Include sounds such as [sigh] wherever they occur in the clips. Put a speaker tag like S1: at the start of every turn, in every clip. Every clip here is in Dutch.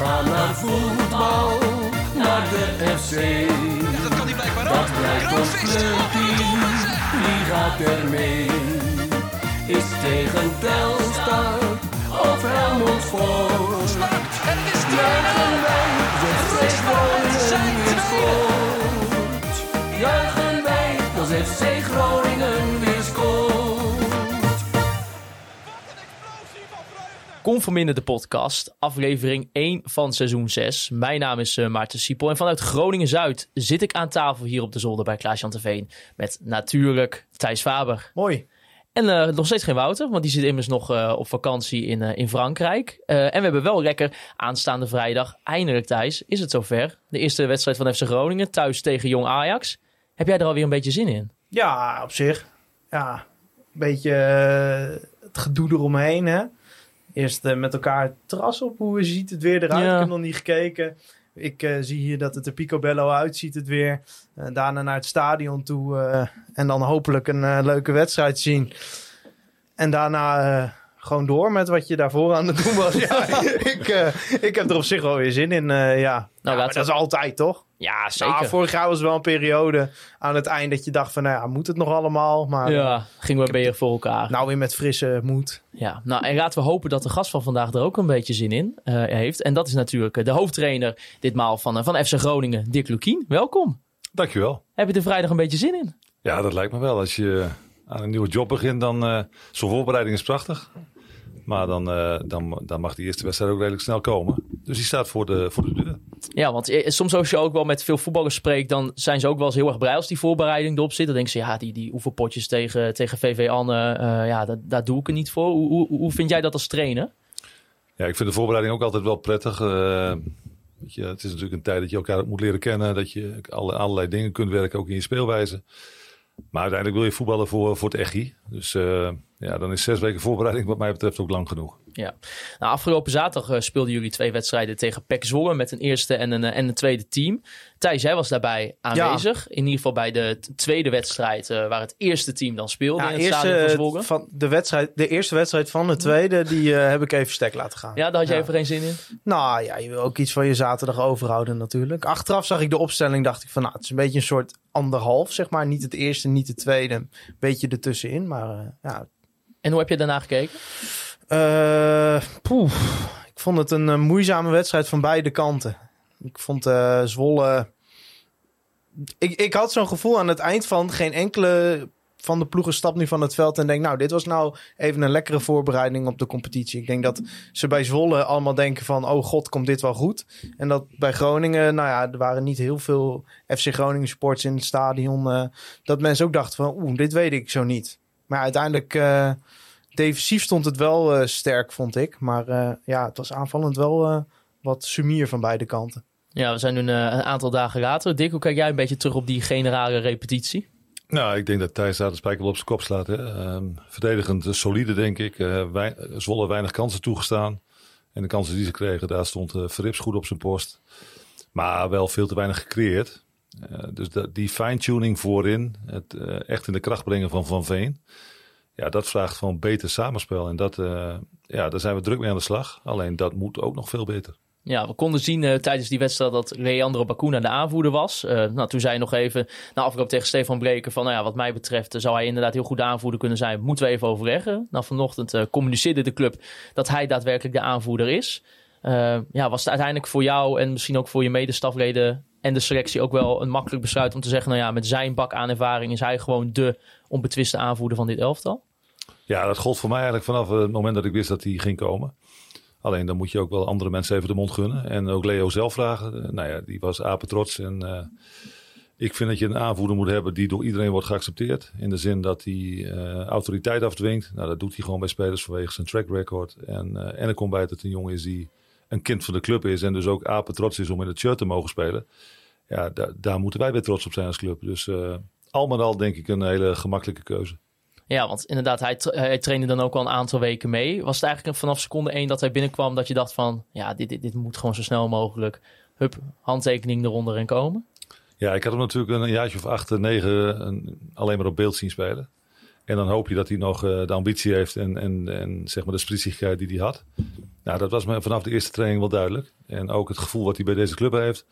S1: gaan naar voetbal, naar de FC.
S2: Dat kan hij blijkbaar
S1: Dat blijkt ons clubteam, wie gaat er mee? Is tegen Telstar of Helmond
S2: het is
S1: Juichen
S2: 2-0.
S1: wij, de
S3: Conforminder de podcast, aflevering 1 van seizoen 6. Mijn naam is eh, Maarten Siepel en vanuit Groningen-Zuid zit ik aan tafel hier op de zolder bij Klaas-Jan Terveen. Met natuurlijk Thijs Faber.
S4: Mooi.
S3: En eh, nog steeds geen Wouter, want die zit immers nog eh, op vakantie in, in Frankrijk. En we hebben wel lekker aanstaande vrijdag, eindelijk Thijs, is het zover. De eerste wedstrijd van FC Groningen, thuis tegen Jong Ajax. Heb jij er alweer een beetje zin in?
S4: Ja, op zich. Ja, een beetje het gedoe eromheen, hè. Eerst eh, met elkaar het terras op. Hoe ziet het weer eruit?
S3: Ja.
S4: Ik heb nog niet gekeken. Ik eh, zie hier dat het er picobello uitziet het weer. Eh, daarna naar het stadion toe. en dan hopelijk een leuke wedstrijd zien. En daarna gewoon door met wat je daarvoor aan het doen was. [laughs] ja, ik, eh, ik heb er op zich wel weer zin in. eh, ja,
S3: Nou,
S4: ja dat is altijd, toch?
S3: Ja, zeker.
S4: Nou, vorig jaar was er wel een periode aan het eind dat je dacht van, nou ja, moet het nog allemaal? Maar
S3: ja, gingen we weer voor elkaar.
S4: nou weer met frisse moed.
S3: Ja, nou en laten we hopen dat de gast van vandaag er ook een beetje zin in eh, heeft. En dat is natuurlijk de hoofdtrainer ditmaal van, van FC Groningen, Dick Lukien. Welkom.
S5: Dankjewel.
S3: Heb je er vrijdag een beetje zin in?
S5: Ja, dat lijkt me wel. Als je aan een nieuwe job begint, dan uh, zo'n voorbereiding is prachtig. Maar dan, uh, dan, dan mag die eerste wedstrijd ook redelijk snel komen. Dus die staat voor de, voor de deur.
S3: Ja, want eh, soms als je ook wel met veel voetballers spreekt, dan zijn ze ook wel eens heel erg blij als die voorbereiding erop zit. Dan denken ze, ja, die, die oefenpotjes tegen, tegen VV Anne, uh, ja, dat, daar doe ik er niet voor. Hoe, hoe, hoe vind jij dat als trainer?
S5: Ja, ik vind de voorbereiding ook altijd wel prettig. Uh, weet je, het is natuurlijk een tijd dat je elkaar moet leren kennen. Dat je alle, allerlei dingen kunt werken, ook in je speelwijze. Maar uiteindelijk wil je voetballen voor, voor het echi. Dus uh, ja, dan is zes weken voorbereiding wat mij betreft ook lang genoeg.
S3: Ja. Nou, afgelopen zaterdag uh, speelden jullie twee wedstrijden tegen PEC Zwolle met een eerste en een, en een tweede team. Thijs, jij was daarbij aanwezig. Ja. In ieder geval bij de tweede wedstrijd uh, waar het eerste team dan speelde
S4: ja,
S3: in het
S4: eerste,
S3: stadion van Zwolle.
S4: Van de, wedstrijd, de eerste wedstrijd van de tweede, die uh, heb ik even stek laten gaan.
S3: Ja, daar had je even geen zin in?
S4: Nou ja, je wil ook iets van je zaterdag overhouden natuurlijk. Achteraf zag ik de opstelling, dacht ik van nou, het is een beetje een soort anderhalf, zeg maar. Niet het eerste, niet het tweede. Een beetje ertussenin, maar uh, ja.
S3: En hoe heb je daarna gekeken?
S4: Uh, poeh, ik vond het een uh, moeizame wedstrijd van beide kanten. Ik vond uh, Zwolle... Ik, ik had zo'n gevoel aan het eind van geen enkele van de ploegen stapt nu van het veld en denkt... nou, dit was nou even een lekkere voorbereiding op de competitie. Ik denk dat ze bij Zwolle allemaal denken van... oh god, komt dit wel goed? En dat bij Groningen, nou ja, er waren niet heel veel FC Groningen sports in het stadion... Dat mensen ook dachten van, oeh, dit weet ik zo niet. Maar uiteindelijk... Uh, defensief stond het wel uh, sterk, vond ik. Maar uh, ja, het was aanvallend wel uh, wat sumier van beide kanten.
S3: Ja, we zijn nu een, een, aantal dagen later. Dick, hoe kijk jij een beetje terug op die generale repetitie?
S5: Nou, ik denk dat Thijs daar de spijker wel op zijn kop slaat. Hè. Um, verdedigend solide, denk ik. Wij, Zwolle weinig kansen toegestaan. En de kansen die ze kregen, daar stond Verrips goed op zijn post. Maar wel veel te weinig gecreëerd. Dus dat, die fine-tuning voorin, het echt in de kracht brengen van Van Veen ja, dat vraagt gewoon beter samenspel. En dat, uh, ja, daar zijn we druk mee aan de slag. Alleen dat moet ook nog veel beter.
S3: Ja, we konden zien tijdens die wedstrijd dat Leandro Bacuna de aanvoerder was. Uh, nou, toen zei hij nog even na afloop tegen Stefan Breken van... nou ja, wat mij betreft zou hij inderdaad heel goed de aanvoerder kunnen zijn. Moeten we even overleggen. Nou, vanochtend communiceerde de club dat hij daadwerkelijk de aanvoerder is. ja, was het uiteindelijk voor jou en misschien ook voor je medestafleden... en de selectie ook wel een makkelijk besluit om te zeggen... nou ja, met zijn bak aan ervaring is hij gewoon de onbetwiste aanvoerder van dit elftal?
S5: Ja, dat gold voor mij eigenlijk vanaf het moment dat ik wist dat hij ging komen. Alleen dan moet je ook wel andere mensen even de mond gunnen. En ook Leo zelf vragen. Nou ja, die was apetrots. En uh, ik vind dat je een aanvoerder moet hebben die door iedereen wordt geaccepteerd. In de zin dat hij uh, autoriteit afdwingt. Nou, dat doet hij gewoon bij spelers vanwege zijn track record. En, uh, en er komt bij dat het een jongen is die een kind van de club is. En dus ook apetrots is om in het shirt te mogen spelen. Ja, da daar moeten wij weer trots op zijn als club. Dus al met al denk ik een hele gemakkelijke keuze.
S3: Ja, want inderdaad, hij, tra hij, trainde dan ook al een aantal weken mee. Was het eigenlijk vanaf seconde één dat hij binnenkwam dat je dacht van... ja, dit, dit, dit moet gewoon zo snel mogelijk. Hup, handtekening eronder en komen?
S5: Ja, ik had hem natuurlijk een jaartje of acht, negen een, alleen maar op beeld zien spelen. En dan hoop je dat hij nog eh, de ambitie heeft en, en, en zeg maar de spritzigheid die hij had. Nou, dat was me vanaf de eerste training wel duidelijk. En ook het gevoel wat hij bij deze club heeft.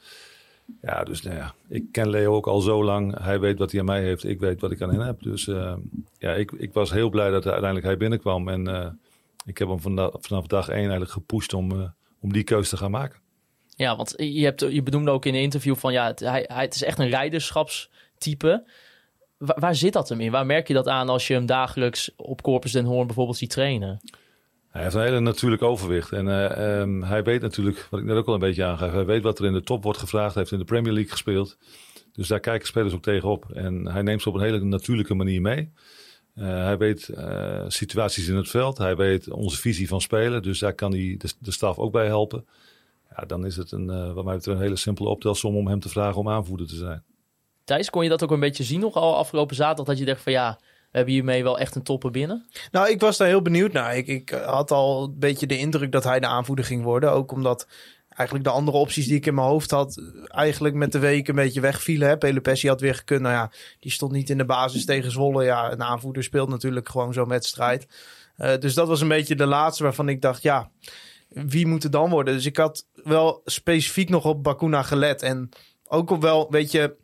S5: Ja, dus nou ja, ik ken Leo ook al zo lang. Hij weet wat hij aan mij heeft. Ik weet wat ik aan hem heb. Dus uh, ja, ik, ik was heel blij dat uiteindelijk hij binnenkwam. En uh, ik heb hem vanaf, vanaf dag één eigenlijk gepusht om, uh, om die keuze te gaan maken.
S3: Ja, want je, hebt, je benoemde ook in een interview van ja, het, hij, hij, is echt een rijderschapstype. Waar, waar, zit dat hem in? Waar merk je dat aan als je hem dagelijks op Corpus Den Hoorn bijvoorbeeld ziet trainen?
S5: Hij heeft een hele natuurlijk overwicht. En uh, um, hij weet natuurlijk, wat ik net ook al een beetje aangaf, hij weet wat er in de top wordt gevraagd. Hij heeft in de Premier League gespeeld. Dus daar kijken spelers ook tegenop. En hij neemt ze op een hele natuurlijke manier mee. Uh, hij weet uh, situaties in het veld. Hij weet onze visie van spelen. Dus daar kan hij de, staf ook bij helpen. Ja, dan is het een, wat mij betreft een hele simpele optelsom om hem te vragen om aanvoerder te zijn.
S3: Thijs, kon je dat ook een beetje zien nog al afgelopen zaterdag? Dat je dacht van ja, hebben hiermee wel echt een topper binnen?
S4: Nou, ik was daar heel benieuwd naar. Ik, ik had al een beetje de indruk dat hij de aanvoerder ging worden. Ook omdat eigenlijk de andere opties die ik in mijn hoofd had, eigenlijk met de week een beetje wegvielen. Pelopessi had weer gekund. Nou ja, die stond niet in de basis tegen Zwolle. Ja, een aanvoerder speelt natuurlijk gewoon zo'n wedstrijd. Uh, dus dat was een beetje de laatste waarvan ik dacht, ja, wie moet het dan worden? Dus ik had wel specifiek nog op Bakuna gelet. En ook op wel, weet je,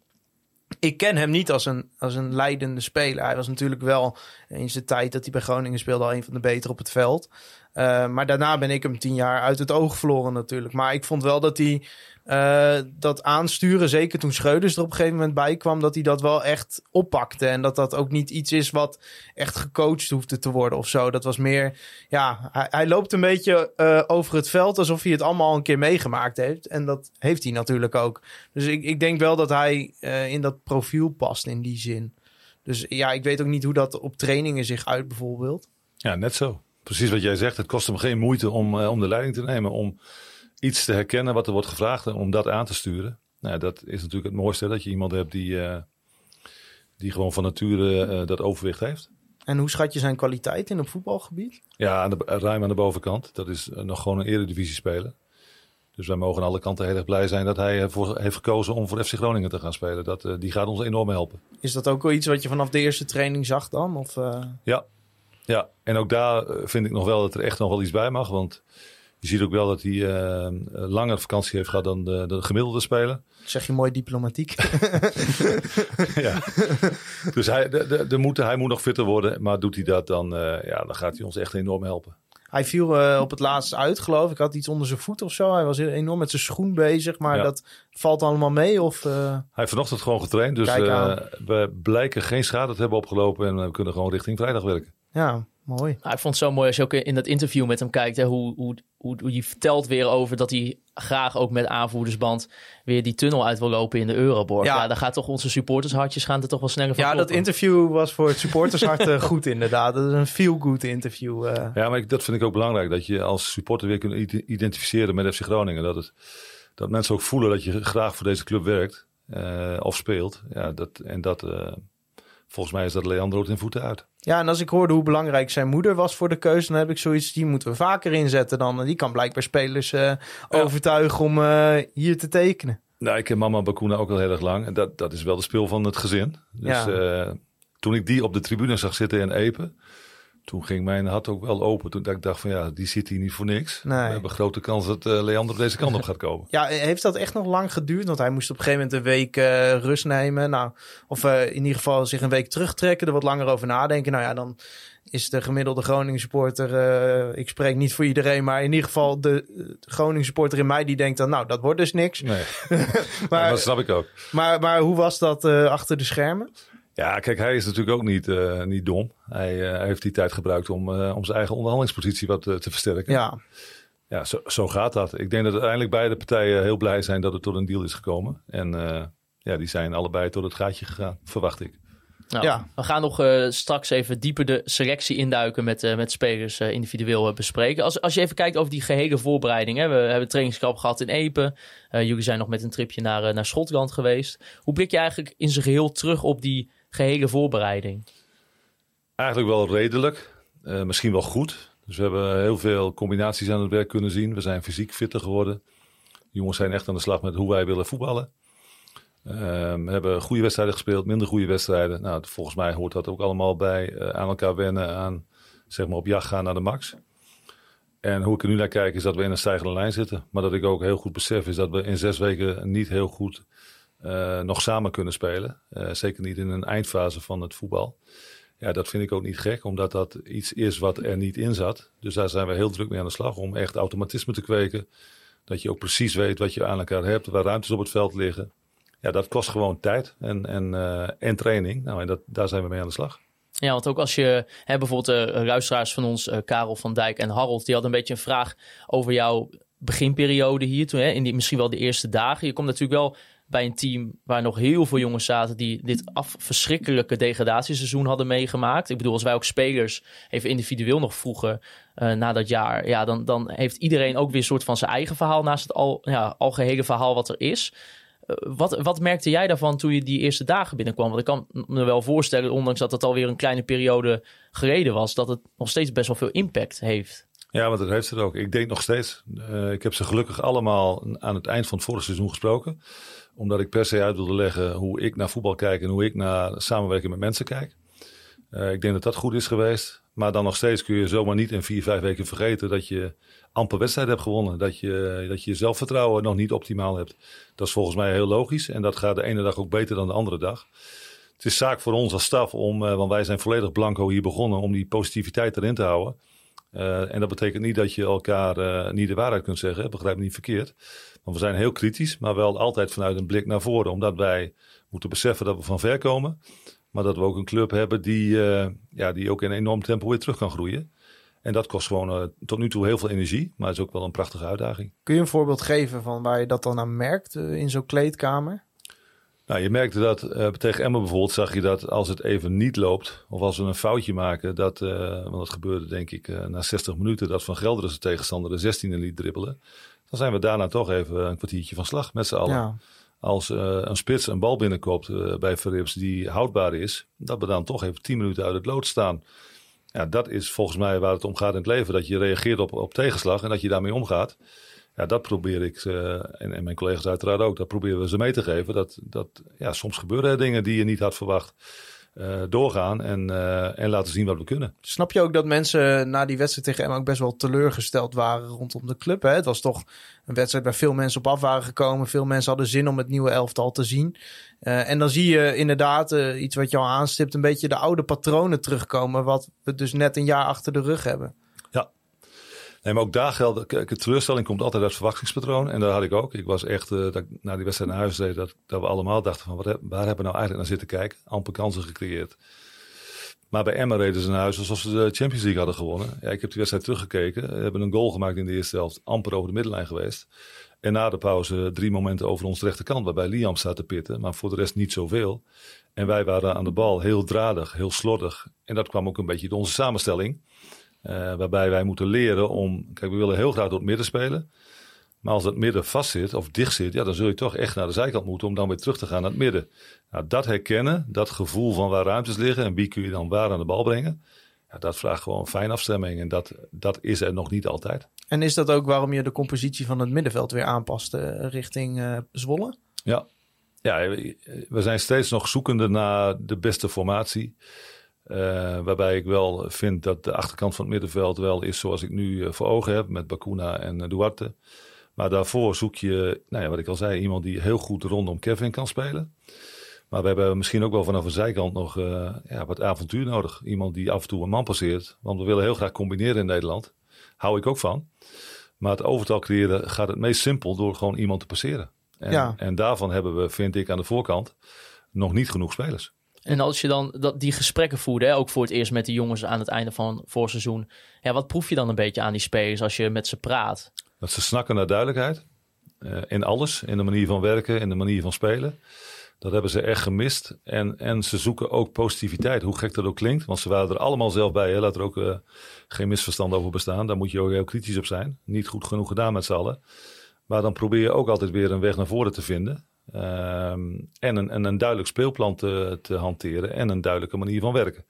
S4: ik ken hem niet als een, als een leidende speler. Hij was natuurlijk wel in zijn tijd dat hij bij Groningen speelde al een van de betere op het veld. Uh, maar daarna ben ik hem tien jaar uit het oog verloren natuurlijk. Maar ik vond wel dat hij uh, dat aansturen, zeker toen Schreuders er op een gegeven moment bij kwam, dat hij dat wel echt oppakte. En dat dat ook niet iets is wat echt gecoacht hoefde te worden of zo. Dat was meer, ja, hij, loopt een beetje uh, over het veld alsof hij het allemaal al een keer meegemaakt heeft. En dat heeft hij natuurlijk ook. Dus ik, ik denk wel dat hij uh, in dat profiel past in die zin. Dus ja, ik weet ook niet hoe dat op trainingen zich uit bijvoorbeeld.
S5: Ja, net zo. Precies wat jij zegt. Het kost hem geen moeite om, om de leiding te nemen. Om iets te herkennen wat er wordt gevraagd en om dat aan te sturen. Nou, dat is natuurlijk het mooiste, dat je iemand hebt die, uh, die gewoon van nature uh, dat overwicht heeft.
S4: En hoe schat je zijn kwaliteit in op voetbalgebied?
S5: Ja, aan de, ruim aan de bovenkant. Dat is nog gewoon een eredivisie speler. Dus wij mogen aan alle kanten heel erg blij zijn dat hij heeft gekozen om voor FC Groningen te gaan spelen. Dat, uh, die gaat ons enorm helpen.
S4: Is dat ook wel iets wat je vanaf de eerste training zag dan? Of,
S5: Ja. ja, en ook daar vind ik nog wel dat er echt nog wel iets bij mag. Want je ziet ook wel dat hij uh, langer vakantie heeft gehad dan de, de gemiddelde speler.
S4: Zeg je mooi diplomatiek. [laughs]
S5: ja. Dus hij, de, de, de moet, hij moet nog fitter worden. Maar doet hij dat, dan, uh, ja, dan gaat hij ons echt enorm helpen.
S4: Hij viel uh, op het laatst uit, geloof ik. Had iets onder zijn voet of zo. Hij was enorm met zijn schoen bezig. Maar ja. dat valt allemaal mee? Of, uh...
S5: Hij heeft vanochtend gewoon getraind. Dus we blijken geen schade te hebben opgelopen. En we kunnen gewoon richting vrijdag werken.
S4: Ja, mooi.
S3: Nou, ik vond het zo mooi als je ook in dat interview met hem kijkt. Hè, hoe, hoe, hoe, hoe je vertelt weer over dat hij graag ook met aanvoerdersband weer die tunnel uit wil lopen in de Euroborg. Ja, ja daar gaat toch onze supportershartjes gaan er toch wel sneller van
S4: Ja,
S3: kloppen.
S4: dat interview was voor het supportershart goed inderdaad. Dat is een feel-good interview. Uh.
S5: Ja, maar ik, dat vind ik ook belangrijk. Dat je als supporter weer kunt identificeren met FC Groningen. Dat, het, dat mensen ook voelen dat je graag voor deze club werkt uh, of speelt. Ja, dat, en dat... Uh, Volgens mij is dat Leandro in voeten uit.
S4: Ja, en als ik hoorde hoe belangrijk zijn moeder was voor de keuze, dan heb ik zoiets, die moeten we vaker inzetten dan. Die kan blijkbaar spelers uh, ja. overtuigen om uh, hier te tekenen.
S5: Nou, ik ken mama Bakuna ook al heel erg lang. En dat, dat is wel de speel van het gezin. Dus ja. uh, toen ik die op de tribune zag zitten in Epen, toen ging mijn hart ook wel open. Toen ik dacht van ja, die zit hier niet voor niks. Nee. We hebben grote kans dat uh, Leander deze kant op gaat komen. [laughs]
S4: Ja, heeft dat echt nog lang geduurd? Want hij moest op een gegeven moment een week uh, rust nemen. Nou, of uh, in ieder geval zich een week terugtrekken, er wat langer over nadenken. Nou ja, dan is de gemiddelde Groningen supporter, uh, ik spreek niet voor iedereen, maar in ieder geval de, Groningen supporter in mij die denkt dan, nou, dat wordt dus niks.
S5: Nee, [laughs] maar, dat snap ik ook.
S4: Maar, maar hoe was dat uh, achter de schermen?
S5: Ja, kijk, hij is natuurlijk ook niet, uh, niet dom. Hij, uh, hij heeft die tijd gebruikt om, uh, om zijn eigen onderhandelingspositie wat te versterken.
S4: Ja,
S5: ja zo, zo gaat dat. Ik denk dat uiteindelijk beide partijen heel blij zijn dat het tot een deal is gekomen. En ja, die zijn allebei tot het gaatje gegaan, verwacht ik.
S3: Nou, ja. We gaan nog uh, straks even dieper de selectie induiken met, uh, met spelers uh, individueel bespreken. Als, als je even kijkt over die gehele voorbereiding. Hè, we hebben trainingskamp gehad in Epen. jullie zijn nog met een tripje naar, naar Schotland geweest. Hoe blik je eigenlijk in zijn geheel terug op die gehele voorbereiding?
S5: Eigenlijk wel redelijk. misschien wel goed. Dus we hebben heel veel combinaties aan het werk kunnen zien. We zijn fysiek fitter geworden. De jongens zijn echt aan de slag met hoe wij willen voetballen. Ehm, we hebben goede wedstrijden gespeeld, minder goede wedstrijden. Nou, volgens mij hoort dat ook allemaal bij eh, aan elkaar wennen, aan zeg maar op jacht gaan naar de max. En hoe ik er nu naar kijk is dat we in een stijgende lijn zitten. Maar dat ik ook heel goed besef is dat we in zes weken niet heel goed eh, nog samen kunnen spelen. Eh, zeker niet in een eindfase van het voetbal. Ja, dat vind ik ook niet gek, omdat dat iets is wat er niet in zat. Dus daar zijn we heel druk mee aan de slag om echt automatisme te kweken. Dat je ook precies weet wat je aan elkaar hebt, waar ruimtes op het veld liggen. Ja, dat kost gewoon tijd en, en, eh, en training. Nou, en dat, daar zijn we mee aan de slag.
S3: Ja, want ook als je hè, bijvoorbeeld de luisteraars van ons, Karel van Dijk en Harold, die hadden een beetje een vraag over jouw beginperiode hier. Toen, hè, in die, misschien wel de eerste dagen. Je komt natuurlijk wel bij een team waar nog heel veel jongens zaten die dit af verschrikkelijke degradatieseizoen hadden meegemaakt. Ik bedoel, als wij ook spelers even individueel nog vroegen uh, na dat jaar, ja, dan, dan heeft iedereen ook weer een soort van zijn eigen verhaal naast het al, ja, algehele verhaal wat er is. Uh, wat, wat merkte jij daarvan toen je die eerste dagen binnenkwam? Want ik kan me wel voorstellen, ondanks dat het alweer een kleine periode geleden was, dat het nog steeds best wel veel impact heeft.
S5: Ja, want dat heeft het ook. Ik denk nog steeds. Uh, ik heb ze gelukkig allemaal aan het eind van het vorige seizoen gesproken omdat ik per se uit wilde leggen hoe ik naar voetbal kijk en hoe ik naar samenwerking met mensen kijk. Uh, ik denk dat dat goed is geweest. Maar dan nog steeds kun je zomaar niet in vier, vijf weken vergeten dat je amper wedstrijd hebt gewonnen. Dat je, dat je zelfvertrouwen nog niet optimaal hebt. Dat is volgens mij heel logisch. En dat gaat de ene dag ook beter dan de andere dag. Het is zaak voor ons als staf om, uh, want wij zijn volledig blanco hier begonnen, om die positiviteit erin te houden. Uh, en dat betekent niet dat je elkaar niet de waarheid kunt zeggen. Begrijp me niet verkeerd. Want we zijn heel kritisch, maar wel altijd vanuit een blik naar voren. Omdat wij moeten beseffen dat we van ver komen. Maar dat we ook een club hebben die, uh, ja, die ook in een enorm tempo weer terug kan groeien. En dat kost gewoon tot nu toe heel veel energie. Maar het is ook wel een prachtige uitdaging.
S4: Kun je een voorbeeld geven van waar je dat dan aan merkt in zo'n kleedkamer?
S5: Nou, je merkte dat tegen Emma bijvoorbeeld zag je dat als het even niet loopt. Of als we een foutje maken. Dat, want dat gebeurde denk ik na 60 minuten. Dat Van Gelderen zijn tegenstander de 16e liet dribbelen dan zijn we daarna toch even een kwartiertje van slag met z'n allen. Ja. Als een spits een bal binnenkomt uh, bij Verrips die houdbaar is, dat we dan toch even tien minuten uit het lood staan. Ja, dat is volgens mij waar het om gaat in het leven. Dat je reageert op, op tegenslag en dat je daarmee omgaat. Ja, dat probeer ik, uh, en, en, mijn collega's uiteraard ook, dat proberen we ze mee te geven. Dat, dat ja, soms gebeuren er dingen die je niet had verwacht uh, doorgaan en, uh, en laten zien wat we kunnen.
S4: Snap je ook dat mensen na die wedstrijd tegen Emma ook best wel teleurgesteld waren rondom de club? Hè? Het was toch een wedstrijd waar veel mensen op af waren gekomen. Veel mensen hadden zin om het nieuwe elftal te zien. En dan zie je inderdaad iets wat je al aanstipt, een beetje de oude patronen terugkomen. Wat we dus net een jaar achter de rug hebben.
S5: Nee, maar ook daar geldt, de teleurstelling komt altijd uit het verwachtingspatroon. En daar had ik ook. Ik was echt, uh, ik na die wedstrijd naar huis reed, dat, dat we allemaal dachten van, wat, waar hebben we nou eigenlijk naar zitten kijken? Amper kansen gecreëerd. Maar bij Emma reden ze naar huis alsof ze de Champions League hadden gewonnen. Ja, ik heb die wedstrijd teruggekeken. We hebben een goal gemaakt in de eerste helft, amper over de middenlijn geweest. En na de pauze drie momenten over onze rechterkant, waarbij Liam staat te pitten. Maar voor de rest niet zoveel. En wij waren aan de bal heel dradig, heel slordig. En dat kwam ook een beetje door onze samenstelling. Uh, waarbij wij moeten leren om. Kijk, we willen heel graag door het midden spelen. Maar als het midden vast zit of dicht zit, ja, dan zul je toch echt naar de zijkant moeten om dan weer terug te gaan naar het midden. Nou, dat herkennen, dat gevoel van waar ruimtes liggen en wie kun je dan waar aan de bal brengen. Ja, dat vraagt gewoon fijn afstemming en dat, dat is er nog niet altijd.
S4: En is dat ook waarom je de compositie van het middenveld weer aanpast uh, richting uh, Zwolle?
S5: Ja. ja, we zijn steeds nog zoekende naar de beste formatie. Uh, waarbij ik wel vind dat de achterkant van het middenveld wel is zoals ik nu uh, voor ogen heb met Bakuna en uh, Duarte. Maar daarvoor zoek je, nou ja, wat ik al zei, iemand die heel goed rondom Kevin kan spelen. Maar we hebben misschien ook wel vanaf de zijkant nog ja, wat avontuur nodig. Iemand die af en toe een man passeert. Want we willen heel graag combineren in Nederland. Hou ik ook van. Maar het overtal creëren gaat het meest simpel door gewoon iemand te passeren. En, ja. en daarvan hebben we, vind ik, aan de voorkant nog niet genoeg spelers.
S3: En als je dan dat, die gesprekken voerde, ook voor het eerst met de jongens aan het einde van voorseizoen. Ja, wat proef je dan een beetje aan die spelers als je met ze praat?
S5: Dat ze snakken naar duidelijkheid. Uh, in alles. In de manier van werken, in de manier van spelen. Dat hebben ze echt gemist. En, en ze zoeken ook positiviteit, hoe gek dat ook klinkt. Want ze waren er allemaal zelf bij. Laat er ook uh, geen misverstand over bestaan. Daar moet je ook heel kritisch op zijn. Niet goed genoeg gedaan met z'n allen. Maar dan probeer je ook altijd weer een weg naar voren te vinden. Um, en, een, en een duidelijk speelplan te, te, hanteren en een duidelijke manier van werken.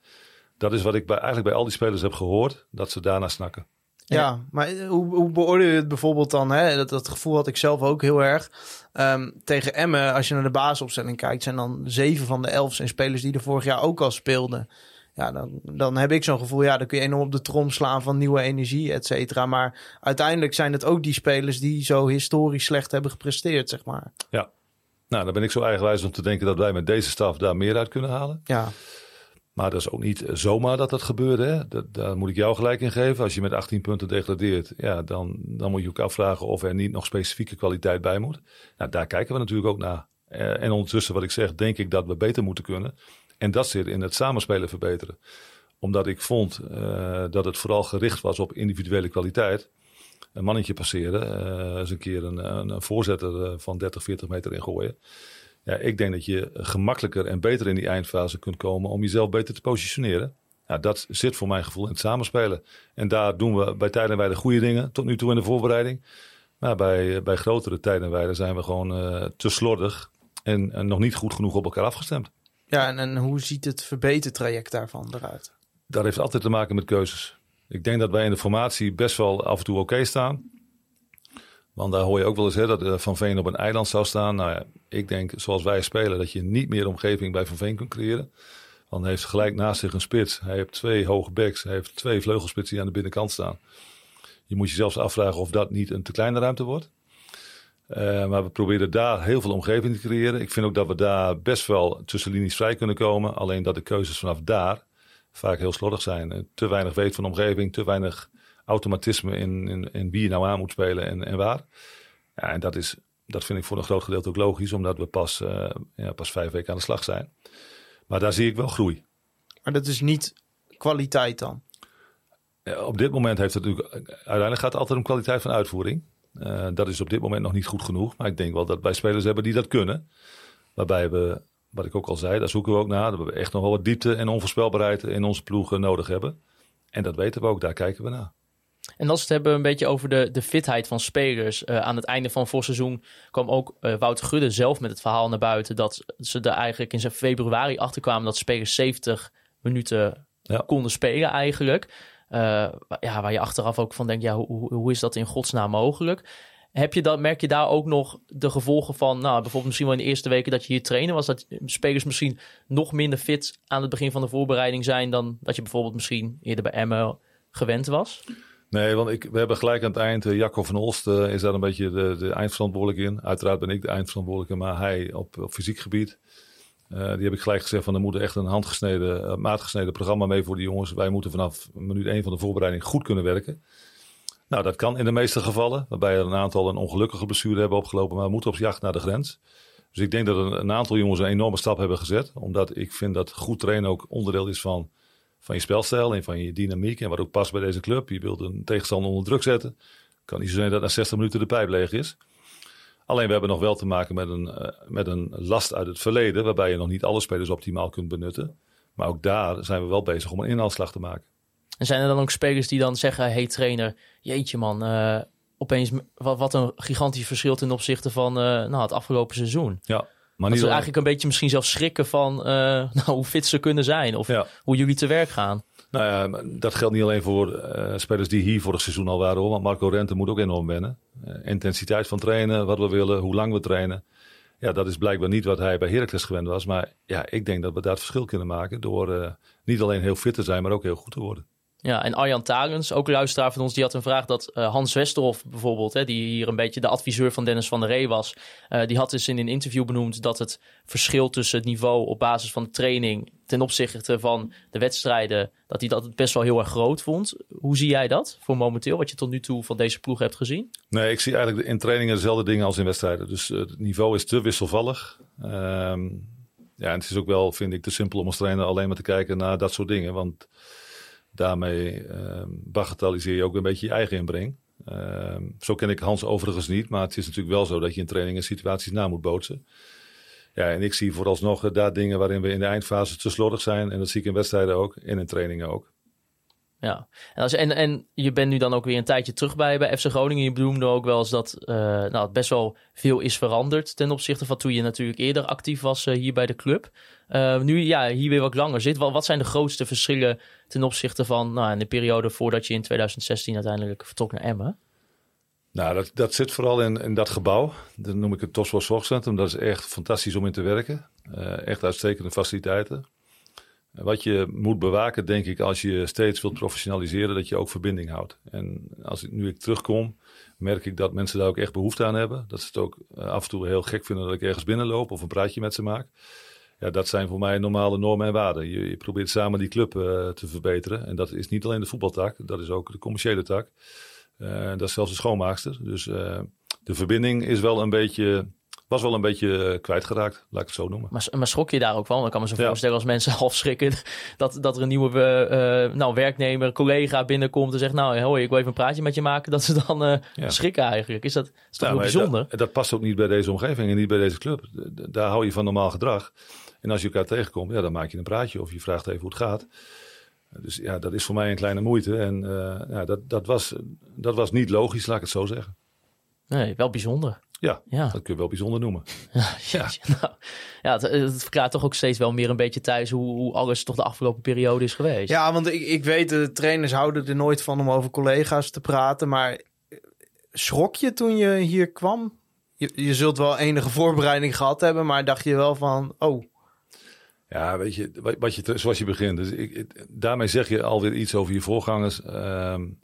S5: Dat is wat ik bij, eigenlijk bij al die spelers heb gehoord, dat ze daarna snakken.
S4: Ja, maar hoe, hoe beoordeel je het bijvoorbeeld dan? Hè? Dat, dat gevoel had ik zelf ook heel erg. Ehm, tegen Emmen, als je naar de basisopstelling kijkt, zijn dan zeven van de elf zijn spelers die er vorig jaar ook al speelden. Ja, dan, dan heb ik zo'n gevoel, ja, dan kun je enorm op de trom slaan van nieuwe energie, et cetera. Maar uiteindelijk zijn het ook die spelers die zo historisch slecht hebben gepresteerd, zeg maar.
S5: Nou, dan ben ik zo eigenwijs om te denken dat wij met deze staf daar meer uit kunnen halen.
S4: Ja,
S5: Maar dat is ook niet zomaar dat dat gebeurde. Hè? Dat, daar moet ik jou gelijk in geven. Als je met 18 punten degradeert, ja, dan, dan moet je ook afvragen of er niet nog specifieke kwaliteit bij moet. Nou, daar kijken we natuurlijk ook naar. Eh, en ondertussen, wat ik zeg, denk ik dat we beter moeten kunnen. En dat zit in het samenspelen verbeteren. Omdat ik vond eh, dat het vooral gericht was op individuele kwaliteit. Een mannetje passeren, eh, eens een keer een, een, een voorzetter eh, van 30, 40 meter ingooien. Ja, ik denk dat je gemakkelijker en beter in die eindfase kunt komen om jezelf beter te positioneren. Ja, dat zit voor mijn gevoel in het samenspelen. En daar doen we bij tijdenwijden goede dingen tot nu toe in de voorbereiding. Maar bij, bij grotere tijdenwijden zijn we gewoon eh, te slordig en, en nog niet goed genoeg op elkaar afgestemd.
S4: ja en, en hoe ziet het verbetertraject daarvan eruit?
S5: Dat heeft altijd te maken met keuzes. Ik denk dat wij in de formatie best wel af en toe oké staan. Want daar hoor je ook wel eens hè, dat eh, Van Veen op een eiland zou staan. Nou ja, ik denk zoals wij spelen dat je niet meer omgeving bij Van Veen kunt creëren. Want hij heeft gelijk naast zich een spits. Hij heeft twee hoge backs. Hij heeft twee vleugelspitsen die aan de binnenkant staan. Je moet je zelfs afvragen of dat niet een te kleine ruimte wordt. Eh, maar we proberen daar heel veel omgeving te creëren. Ik vind ook dat we daar best wel tussen linies vrij kunnen komen. Alleen dat de keuzes vanaf daar vaak heel slordig zijn. Eh, Te weinig weet van de omgeving, te weinig automatisme in, in, in wie je nou aan moet spelen en, en waar. Ja, en dat, is, dat vind ik voor een groot gedeelte ook logisch, omdat we pas, eh, ja, pas vijf weken aan de slag zijn. Maar daar zie ik wel groei.
S4: Maar dat is niet kwaliteit dan.
S5: Ja, op dit moment heeft het natuurlijk. Uiteindelijk gaat het altijd om kwaliteit van uitvoering. Eh, dat is op dit moment nog niet goed genoeg. Maar ik denk wel dat wij spelers hebben die dat kunnen. Waarbij we, wat ik ook al zei, daar zoeken we ook naar. Dat we echt nog wel wat diepte en onvoorspelbaarheid in onze ploegen nodig hebben. En dat weten we ook, daar kijken we naar.
S3: En als we het hebben een beetje over de, de fitheid van spelers. eh, aan het einde van voorseizoen kwam ook eh, Wouter Gudde zelf met het verhaal naar buiten. Dat ze er eigenlijk in zijn februari achter kwamen dat spelers 70 minuten
S5: Ja.
S3: konden spelen eigenlijk. Eh, ja, waar je achteraf ook van denkt, ja, hoe- hoe is dat in godsnaam mogelijk? Heb je dat, merk je daar ook nog de gevolgen van, nou, bijvoorbeeld misschien wel in de eerste weken dat je hier trainen was, dat spelers misschien nog minder fit aan het begin van de voorbereiding zijn dan dat je bijvoorbeeld misschien eerder bij Emmen gewend was?
S5: Nee, want ik, we hebben gelijk aan het eind, uh, van Olst eh, is daar een beetje de, de eindverantwoordelijke in. Uiteraard ben ik de eindverantwoordelijke, maar hij op, op fysiek gebied. Eh, die heb ik gelijk gezegd van er moet echt een handgesneden, maatgesneden programma mee voor die jongens. Wij moeten vanaf minuut 1 van de voorbereiding goed kunnen werken. Nou, dat kan in de meeste gevallen, waarbij er een aantal een ongelukkige blessure hebben opgelopen, maar we moeten op jacht naar de grens. Dus ik denk dat een, een aantal jongens een enorme stap hebben gezet, omdat ik vind dat goed trainen ook onderdeel is van van je spelstijl en van je dynamiek. En wat ook past bij deze club. Je wilt een tegenstander onder druk zetten. Kan niet zo zijn dat na 60 minuten de pijp leeg is. Alleen we hebben nog wel te maken met een, uh, met een last uit het verleden. Waarbij je nog niet alle spelers optimaal kunt benutten. Maar ook daar zijn we wel bezig om een inhaalslag te maken.
S3: En zijn er dan ook spelers die dan zeggen: hey trainer, jeetje man, uh, opeens wat, wat, een gigantisch verschil ten opzichte van uh, nou, het afgelopen seizoen.
S5: Ja.
S3: Maar dat ze eigenlijk een beetje misschien zelfs schrikken van uh, [laughs] nou, hoe fit ze kunnen zijn of
S5: ja.
S3: hoe jullie te werk gaan.
S5: Nou ja, dat geldt niet alleen voor spelers die hier vorig seizoen al waren. Hoor, want Marco Rente moet ook enorm wennen. Intensiteit van trainen, wat we willen, hoe lang we trainen. Ja, dat is blijkbaar niet wat hij bij Heracles gewend was. Maar ja, ik denk dat we daar het verschil kunnen maken door niet alleen heel fit te zijn, maar ook heel goed te worden.
S3: Ja, en Arjan Tarens, ook luisteraar van ons, die had een vraag dat uh, Hans Westerhof bijvoorbeeld, hè, die hier een beetje de adviseur van Dennis van der Ree was, uh, die had dus in een interview benoemd dat het verschil tussen het niveau op basis van training ten opzichte van de wedstrijden, dat hij dat best wel heel erg groot vond. Hoe zie jij dat voor momenteel, wat je tot nu toe van deze ploeg hebt gezien?
S5: Nee, ik zie eigenlijk in trainingen dezelfde dingen als in wedstrijden. Dus uh, het niveau is te wisselvallig. Um, ja, en het is ook wel, vind ik, te simpel om als trainer alleen maar te kijken naar dat soort dingen, want daarmee uh, bagatelliseer je ook een beetje je eigen inbreng. Uh, zo ken ik Hans overigens niet, maar het is natuurlijk wel zo dat je in trainingen situaties na moet bootsen. Ja, en ik zie vooralsnog daar dingen waarin we in de eindfase te slordig zijn. En dat zie ik in wedstrijden ook en in trainingen ook.
S3: Ja, en, als, en, en je bent nu dan ook weer een tijdje terug bij, bij FC Groningen. Je benoemde ook wel eens dat eh, nou, best wel veel is veranderd ten opzichte van toen je natuurlijk eerder actief was eh, hier bij de club. Eh, nu ja, hier weer wat langer zit. Wat, zijn de grootste verschillen ten opzichte van nou, in de periode voordat je in 2016 uiteindelijk vertrok naar Emmen?
S5: Nou, dat, dat zit vooral in, in dat gebouw. Dat noem ik het Toswa Zorgcentrum. Dat is echt fantastisch om in te werken. Uh, echt uitstekende faciliteiten. Wat je moet bewaken, denk ik, als je steeds wilt professionaliseren, dat je ook verbinding houdt. En als ik, nu ik terugkom, merk ik dat mensen daar ook echt behoefte aan hebben. Dat ze het ook uh, af en toe heel gek vinden dat ik ergens binnenloop of een praatje met ze maak. Ja, dat zijn voor mij normale normen en waarden. Je, je probeert samen die club uh, te verbeteren. En dat is niet alleen de voetbaltak, dat is ook de commerciële tak. Uh, dat is zelfs de schoonmaakster. Dus de verbinding is wel een beetje was wel een beetje kwijtgeraakt, laat ik het zo noemen.
S3: Maar, maar schrok je daar ook van? Dan kan me zo ja. voorstellen als mensen [laughs] half schrikken dat, dat er een nieuwe nou, werknemer, collega binnenkomt en zegt, nou hoi, ik wil even een praatje met je maken. [laughs] Dat ze dan ja. schrikken eigenlijk. Is dat, is toch ja, bijzonder?
S5: Dat, dat, past ook niet bij deze omgeving en niet bij deze club. Daar hou je van normaal gedrag. En als je elkaar tegenkomt, ja, dan maak je een praatje of je vraagt even hoe het gaat. Dus ja, dat is voor mij een kleine moeite. En ja, dat, dat, was, dat was niet logisch, laat ik het zo zeggen.
S3: Nee, wel bijzonder.
S5: Ja, ja, dat kun je wel bijzonder noemen. [laughs]
S3: Ja, ja. [laughs] Nou, ja het, het, verklaart toch ook steeds wel meer een beetje thuis hoe, hoe, alles toch de afgelopen periode is geweest.
S4: Ja, want ik, ik weet, de trainers houden er nooit van om over collega's te praten. Maar schrok je toen je hier kwam? Je, je zult wel enige voorbereiding gehad hebben, maar dacht je wel van, oh...
S5: Ja, weet je, wat, wat je, zoals je begint. Dus ik, daarmee zeg je alweer iets over je voorgangers. Um,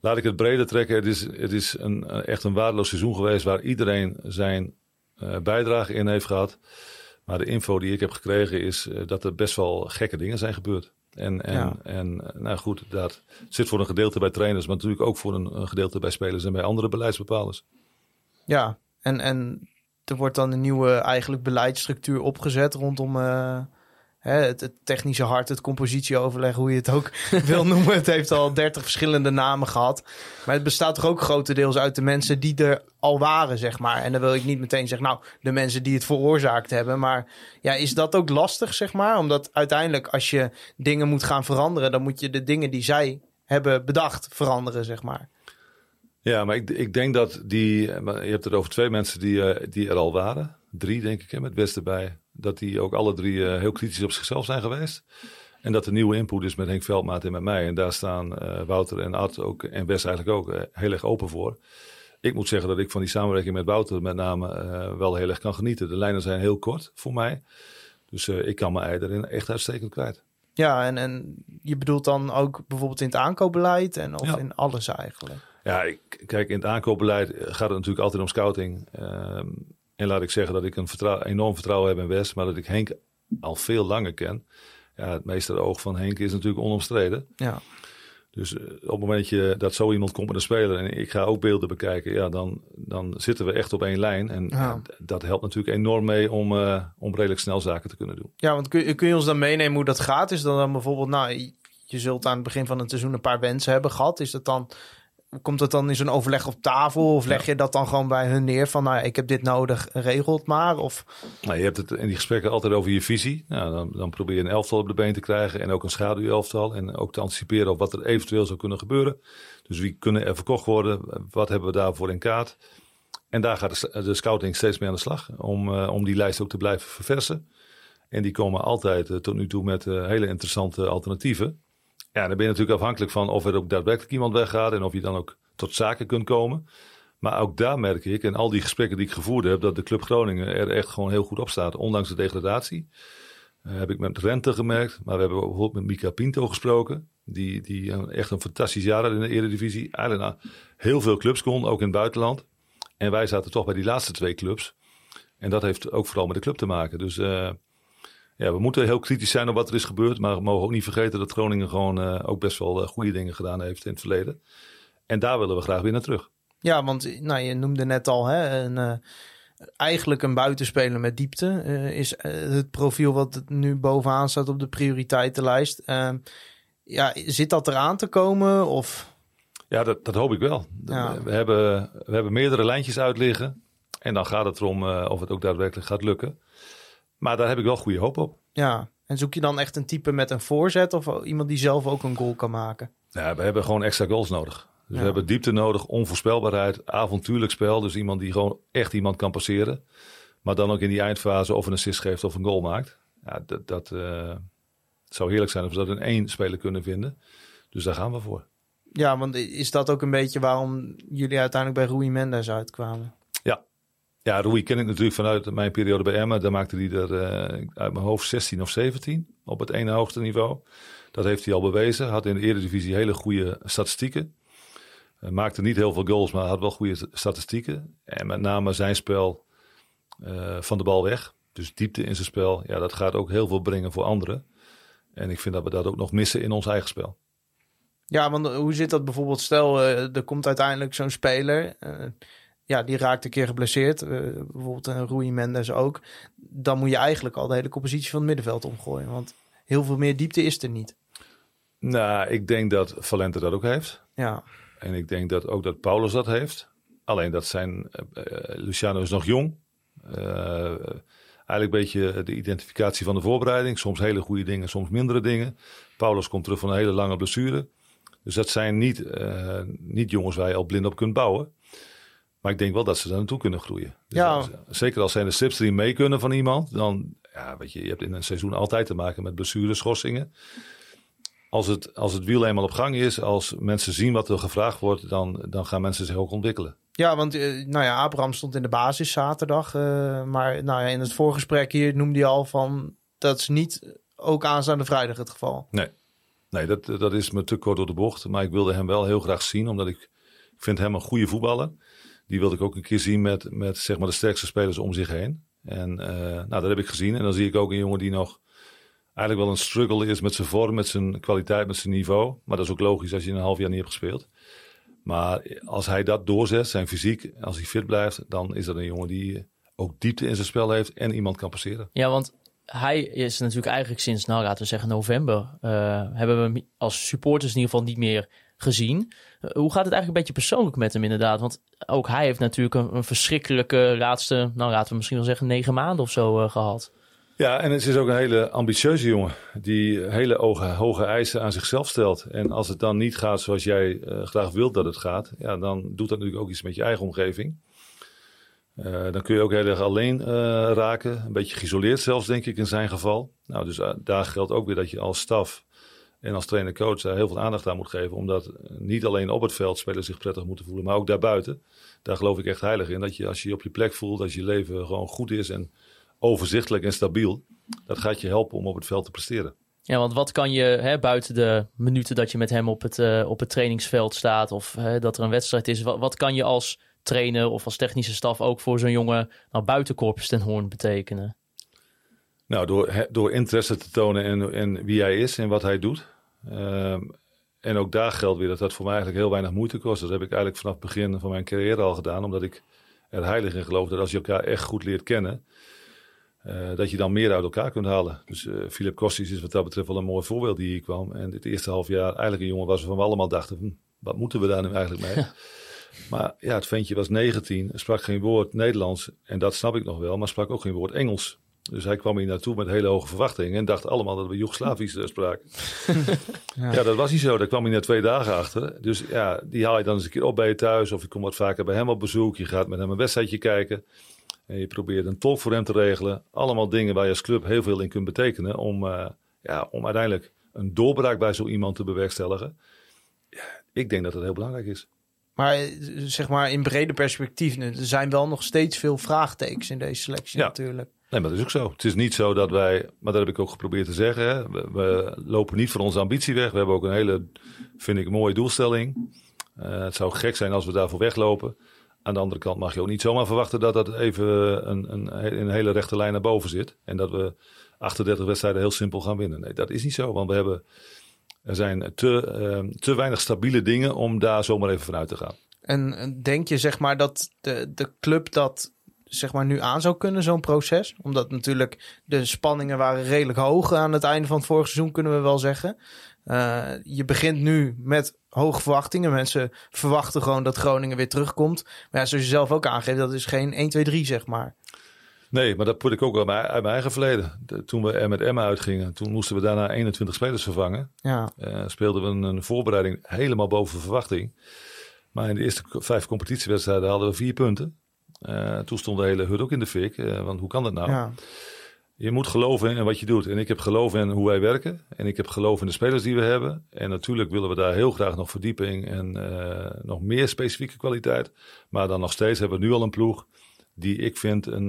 S5: laat ik het breder trekken. Het is, het is een, echt een waardeloos seizoen geweest waar iedereen zijn uh, bijdrage in heeft gehad. Maar de info die ik heb gekregen is uh, dat er best wel gekke dingen zijn gebeurd. En, en, ja. en nou goed, dat zit voor een gedeelte bij trainers, maar natuurlijk ook voor een, een gedeelte bij spelers en bij andere beleidsbepalers.
S4: Ja, en, en er wordt dan een nieuwe eigenlijk beleidsstructuur opgezet rondom uh, het, technische hart, het compositieoverleg, hoe je het ook [laughs] wil noemen. Het heeft al dertig verschillende namen gehad. Maar het bestaat toch ook grotendeels uit de mensen die er al waren, zeg maar. En dan wil ik niet meteen zeggen, nou, de mensen die het veroorzaakt hebben. Maar ja, is dat ook lastig, zeg maar? Omdat uiteindelijk als je dingen moet gaan veranderen, dan moet je de dingen die zij hebben bedacht veranderen, zeg maar.
S5: Ja, maar ik, ik denk dat die, je hebt het over twee mensen die, uh, die er al waren. Drie, denk ik, met West erbij dat die ook alle drie uh, heel kritisch op zichzelf zijn geweest. En dat de nieuwe input is met Henk Veldmaat en met mij. En daar staan uh, Wouter en Art ook, en Wes eigenlijk ook uh, heel erg open voor. Ik moet zeggen dat ik van die samenwerking met Wouter met name wel heel erg kan genieten. De lijnen zijn heel kort voor mij. Dus ik kan mijn ei erin echt uitstekend kwijt.
S4: Ja, en, en je bedoelt dan ook bijvoorbeeld in het aankoopbeleid en of ja. in alles eigenlijk?
S5: Ja, ik, kijk, in het aankoopbeleid gaat het natuurlijk altijd om scouting. Ehm, en laat ik zeggen dat ik een vertrouw, enorm vertrouwen heb in West, maar dat ik Henk al veel langer ken. Ja, het meeste oog van Henk is natuurlijk onomstreden.
S4: Ja.
S5: Dus uh, op het moment je, dat zo iemand komt met een speler en ik ga ook beelden bekijken, ja, dan, dan zitten we echt op één lijn. En ja. dat helpt natuurlijk enorm mee om, uh, om redelijk snel zaken te kunnen doen.
S4: Ja, want kun, kun je ons dan meenemen hoe dat gaat? Is dat dan bijvoorbeeld, nou, je zult aan het begin van het seizoen een paar wensen hebben gehad. Is dat dan komt het dan in zo'n overleg op tafel? Of leg je dat dan gewoon bij hun neer van, nou, ik heb dit nodig, regel het maar? Of...
S5: Nou, je hebt het in die gesprekken altijd over je visie. Nou, dan, dan probeer je een elftal op de been te krijgen en ook een schaduwelftal. En ook te anticiperen op wat er eventueel zou kunnen gebeuren. Dus wie kunnen er verkocht worden? Wat hebben we daarvoor in kaart? En daar gaat de, de scouting steeds mee aan de slag om, uh, om die lijst ook te blijven verversen. En die komen altijd uh, tot nu toe met uh, hele interessante alternatieven. Ja, dan ben je natuurlijk afhankelijk van of er ook daadwerkelijk iemand weggaat en of je dan ook tot zaken kunt komen. Maar ook daar merk ik, en al die gesprekken die ik gevoerd heb, dat de Club Groningen er echt gewoon heel goed op staat, ondanks de degradatie. Uh, heb ik met Rente gemerkt, maar we hebben bijvoorbeeld met Mika Pinto gesproken, die, die echt een fantastisch jaar had in de Eredivisie. Eigenlijk heel veel clubs kon, ook in het buitenland. En wij zaten toch bij die laatste twee clubs. En dat heeft ook vooral met de club te maken. Dus uh, ja, we moeten heel kritisch zijn op wat er is gebeurd. Maar we mogen ook niet vergeten dat Groningen gewoon uh, ook best wel uh, goede dingen gedaan heeft in het verleden. En daar willen we graag weer naar terug.
S4: Ja, want nou, je noemde net al hè, een, uh, eigenlijk een buitenspeler met diepte. is het profiel wat nu bovenaan staat op de prioriteitenlijst. Ehm, ja, zit dat eraan te komen? Of...
S5: Ja, dat, dat hoop ik wel. Ja. We, hebben, we hebben meerdere lijntjes uitliggen. En dan gaat het erom of het ook daadwerkelijk gaat lukken. Maar daar heb ik wel goede hoop op.
S4: Ja, en zoek je dan echt een type met een voorzet of iemand die zelf ook een goal kan maken?
S5: Ja, we hebben gewoon extra goals nodig. Dus
S4: Ja.
S5: we hebben diepte nodig, onvoorspelbaarheid, avontuurlijk spel. Dus iemand die gewoon echt iemand kan passeren. Maar dan ook in die eindfase of een assist geeft of een goal maakt. Ja, dat, dat eh, zou heerlijk zijn als we dat in één speler kunnen vinden. Dus daar gaan we voor.
S4: Ja, want is dat ook een beetje waarom jullie uiteindelijk bij Rui Mendes uitkwamen?
S5: Ja, Rui ken ik natuurlijk vanuit mijn periode bij Emma. Daar maakte hij er eh, uit mijn hoofd 16 of 17 op het ene hoogste niveau. Dat heeft hij al bewezen. Had in de Eredivisie hele goede statistieken. Hij maakte niet heel veel goals, maar had wel goede statistieken. En met name zijn spel eh, van de bal weg. Dus diepte in zijn spel. Ja, dat gaat ook heel veel brengen voor anderen. En ik vind dat we dat ook nog missen in ons eigen spel.
S4: Ja, want hoe zit dat bijvoorbeeld? Stel, eh, er komt uiteindelijk zo'n speler. Eh, ja, die raakt een keer geblesseerd. eh, bijvoorbeeld een Rui Mendes ook. Dan moet je eigenlijk al de hele compositie van het middenveld omgooien. Want heel veel meer diepte is er niet.
S5: Nou, ik denk dat Valente dat ook heeft.
S4: Ja,
S5: En ik denk dat ook dat Paulus dat heeft. Alleen dat zijn. eh, eh, Luciano is nog jong. Eh, eigenlijk een beetje de identificatie van de voorbereiding. Soms hele goede dingen, soms mindere dingen. Paulus komt terug van een hele lange blessure. Dus dat zijn niet, eh, niet jongens waar je al blind op kunt bouwen. Maar ik denk wel dat ze daar naartoe kunnen groeien. Dus
S4: Ja.
S5: als- zeker als zijn de slipstream mee kunnen van iemand. Dan, ja, weet je, je hebt in een seizoen altijd te maken met blessures, schorsingen. Als het, als het wiel eenmaal op gang is, als mensen zien wat er gevraagd wordt, dan, dan gaan mensen zich ook ontwikkelen.
S4: ja want eh, nou ja, Abraham stond in de basis zaterdag. eh, maar nou ja, in het voorgesprek hier noemde hij al van... dat is niet ook aanstaande vrijdag het geval.
S5: Nee, dat, dat is me te kort door de bocht. Maar ik wilde hem wel heel graag zien, omdat ik, ik vind hem een goede voetballer. Die wilde ik ook een keer zien met, met zeg maar de sterkste spelers om zich heen. En eh, nou, dat heb ik gezien. En dan zie ik ook een jongen die nog eigenlijk wel een struggle is met zijn vorm, met zijn kwaliteit, met zijn niveau. Maar dat is ook logisch als je een half jaar niet hebt gespeeld. Maar als hij dat doorzet, zijn fysiek, als hij fit blijft, dan is dat een jongen die ook diepte in zijn spel heeft en iemand kan passeren.
S3: Ja, want hij is natuurlijk eigenlijk sinds, nou laten we zeggen november, eh, hebben we als supporters in ieder geval niet meer gezien. Eh, hoe gaat het eigenlijk een beetje persoonlijk met hem inderdaad? Want ook hij heeft natuurlijk een, verschrikkelijke laatste, nou laten we misschien wel zeggen negen maanden of zo eh, gehad.
S5: Ja, en het is ook een hele ambitieuze jongen. Die hele hoge, hoge eisen aan zichzelf stelt. En als het dan niet gaat zoals jij eh, graag wilt dat het gaat. Ja, dan doet dat natuurlijk ook iets met je eigen omgeving. Dan kun je ook heel erg alleen raken. Een beetje geïsoleerd zelfs, denk ik, in zijn geval. Nou, dus daar geldt ook weer dat je als staf en als trainer-coach daar heel veel aandacht aan moet geven. Omdat niet alleen op het veld spelers zich prettig moeten voelen, maar ook daarbuiten. Daar geloof ik echt heilig in. Dat je als je je op je plek voelt, als je leven gewoon goed is en overzichtelijk en stabiel. Dat gaat je helpen om op het veld te presteren.
S3: Ja, want wat kan je hè, buiten de minuten dat je met hem op het, eh, op het trainingsveld staat of hè, dat er een wedstrijd is, wat, wat kan je als trainer of als technische staf ook voor zo'n jongen nou, buiten Corpus ten Hoorn betekenen?
S5: Nou, door, door interesse te tonen in, in wie hij is en wat hij doet. Ehm, en ook daar geldt weer dat dat voor mij eigenlijk heel weinig moeite kost. Dat heb ik eigenlijk vanaf het begin van mijn carrière al gedaan. Omdat ik er heilig in geloof dat als je elkaar echt goed leert kennen... eh, dat je dan meer uit elkaar kunt halen. Dus eh Philip Kostis is wat dat betreft wel een mooi voorbeeld die hier kwam. En dit eerste half jaar eigenlijk een jongen was waarvan we allemaal dachten... Hm, wat moeten we daar nu eigenlijk mee? [laughs] Maar ja, het ventje was 19, sprak geen woord Nederlands. En dat snap ik nog wel, maar sprak ook geen woord Engels. Dus hij kwam hier naartoe met hele hoge verwachtingen en dacht allemaal dat we Joegoslavisch eh, spraken. [laughs] ja. dat was niet zo. Daar kwam hij na twee dagen achter. Dus ja, die haal je dan eens een keer op bij je thuis of je komt wat vaker bij hem op bezoek. Je gaat met hem een wedstrijdje kijken. En je probeert een tolk voor hem te regelen. Allemaal dingen waar je als club heel veel in kunt betekenen om, eh, ja, om uiteindelijk een doorbraak bij zo iemand te bewerkstelligen. Ja, ik denk dat dat heel belangrijk is.
S4: Maar eh, zeg maar in brede perspectief, er zijn wel nog steeds veel vraagtekens in deze selectie
S5: Ja.
S4: natuurlijk.
S5: Nee, maar dat is ook zo. Het is niet zo dat wij, maar dat heb ik ook geprobeerd te zeggen. We lopen niet van onze ambitie weg. We hebben ook een hele, vind ik, mooie doelstelling. Eh, het zou gek zijn als we daarvoor weglopen. Aan de andere kant mag je ook niet zomaar verwachten dat dat even een, een, een hele rechte lijn naar boven zit. En dat we 38 wedstrijden heel simpel gaan winnen. Nee, dat is niet zo. Want we hebben, er zijn te, eh, te weinig stabiele dingen om daar zomaar even vanuit te gaan.
S4: En eh, denk je zeg maar dat de, de club dat zeg maar nu aan zou kunnen, zo'n proces? Omdat natuurlijk de spanningen waren redelijk hoog aan het einde van het vorige seizoen, kunnen we wel zeggen. Eh, je begint nu met hoge verwachtingen. Mensen verwachten gewoon dat Groningen weer terugkomt. Maar ja, zoals je zelf ook aangeeft, dat is geen 1, 2, 3 zeg maar.
S5: Nee, maar dat put ik ook uit mijn, uit mijn eigen verleden. De- toen we er met Emma uitgingen, toen moesten we daarna 21 spelers vervangen.
S4: Ja,
S5: Eh, speelden we een, een voorbereiding helemaal boven verwachting. Maar in de eerste vijf competitiewedstrijden hadden we vier punten. Eh, toen stond de hele hut ook in de fik. eh, want hoe kan dat nou?
S4: ja.
S5: Je moet geloven in wat je doet. En ik heb geloof in hoe wij werken. En ik heb geloof in de spelers die we hebben. En natuurlijk willen we daar heel graag nog verdieping en eh, nog meer specifieke kwaliteit. Maar dan nog steeds hebben we nu al een ploeg die ik vind een,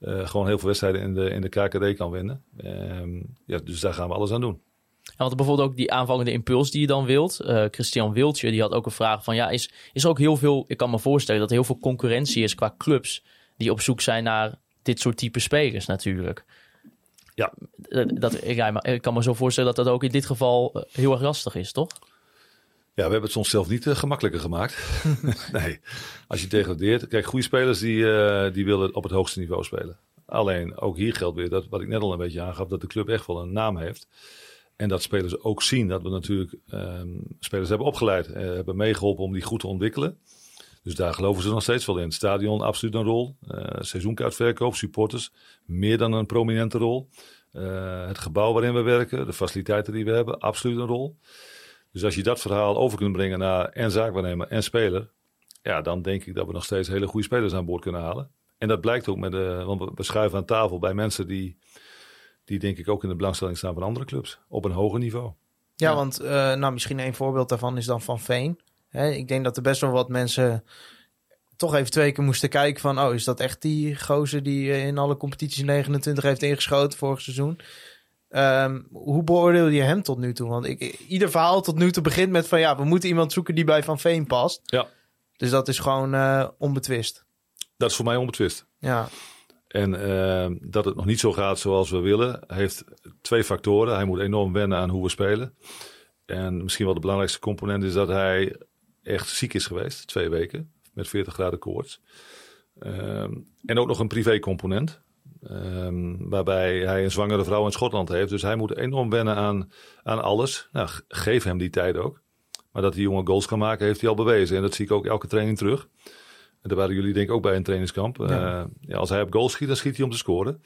S5: gewoon heel veel wedstrijden in de, in de KKD kan winnen. Ehm, ja, dus daar gaan we alles aan doen.
S3: En want bijvoorbeeld ook die aanvallende impuls die je dan wilt. Eh, Christian Wiltje die had ook een vraag van ja, is, is er ook heel veel, ik kan me voorstellen dat er heel veel concurrentie is qua clubs die op zoek zijn naar dit soort type spelers natuurlijk.
S5: Ja.
S3: Eh, Dat, ik, kan me zo voorstellen dat dat ook in dit geval eh, heel erg lastig is, toch?
S5: Ja, we hebben het onszelf niet eh, gemakkelijker gemaakt. [laughs] nee, als je degradeert. Kijk, goede spelers die, eh, die willen op het hoogste niveau spelen. Alleen, ook hier geldt weer dat wat ik net al een beetje aangaf, dat de club echt wel een naam heeft. En dat spelers ook zien dat we natuurlijk ehm, spelers hebben opgeleid, eh, hebben meegeholpen om die goed te ontwikkelen. Dus daar geloven ze nog steeds wel in. Het stadion, absoluut een rol. Eh seizoenkaartverkoop, supporters, meer dan een prominente rol. Eh, het gebouw waarin we werken, de faciliteiten die we hebben, absoluut een rol. Dus als je dat verhaal over kunt brengen naar en zaakwaarnemer en speler, ja, dan denk ik dat we nog steeds hele goede spelers aan boord kunnen halen. En dat blijkt ook met de, want we- we schuiven aan tafel bij mensen die, die denk ik ook in de belangstelling staan van andere clubs op een hoger niveau.
S4: Ja,
S3: Ja.
S4: want eh, nou, misschien een voorbeeld daarvan is dan Van Veen. Hè, ik denk dat er best wel wat mensen toch even twee keer moesten kijken van... oh, is dat echt die gozer die eh, in alle competities 29 heeft ingeschoten vorig seizoen? Ehm, hoe beoordeel je hem tot nu toe? Want ik, ieder verhaal tot nu toe begint met van... ja, we moeten iemand zoeken die bij Van Veen past.
S5: Ja.
S4: Dus dat is gewoon eh, onbetwist.
S5: Dat is voor mij onbetwist.
S4: Ja,
S5: En eh, dat het nog niet zo gaat zoals we willen, heeft twee factoren. Hij moet enorm wennen aan hoe we spelen. En misschien wel de belangrijkste component is dat hij echt ziek is geweest, twee weken, met 40 graden koorts. Ehm, en ook nog een privécomponent, ehm, waarbij hij een zwangere vrouw in Schotland heeft. Dus hij moet enorm wennen aan, aan alles. Nou, geef hem die tijd ook. Maar dat die jongen goals kan maken, heeft hij al bewezen. En dat zie ik ook elke training terug. En daar waren jullie denk ik ook bij een trainingskamp.
S4: Ja.
S5: Ja. als hij op goal schiet, dan schiet hij om te scoren.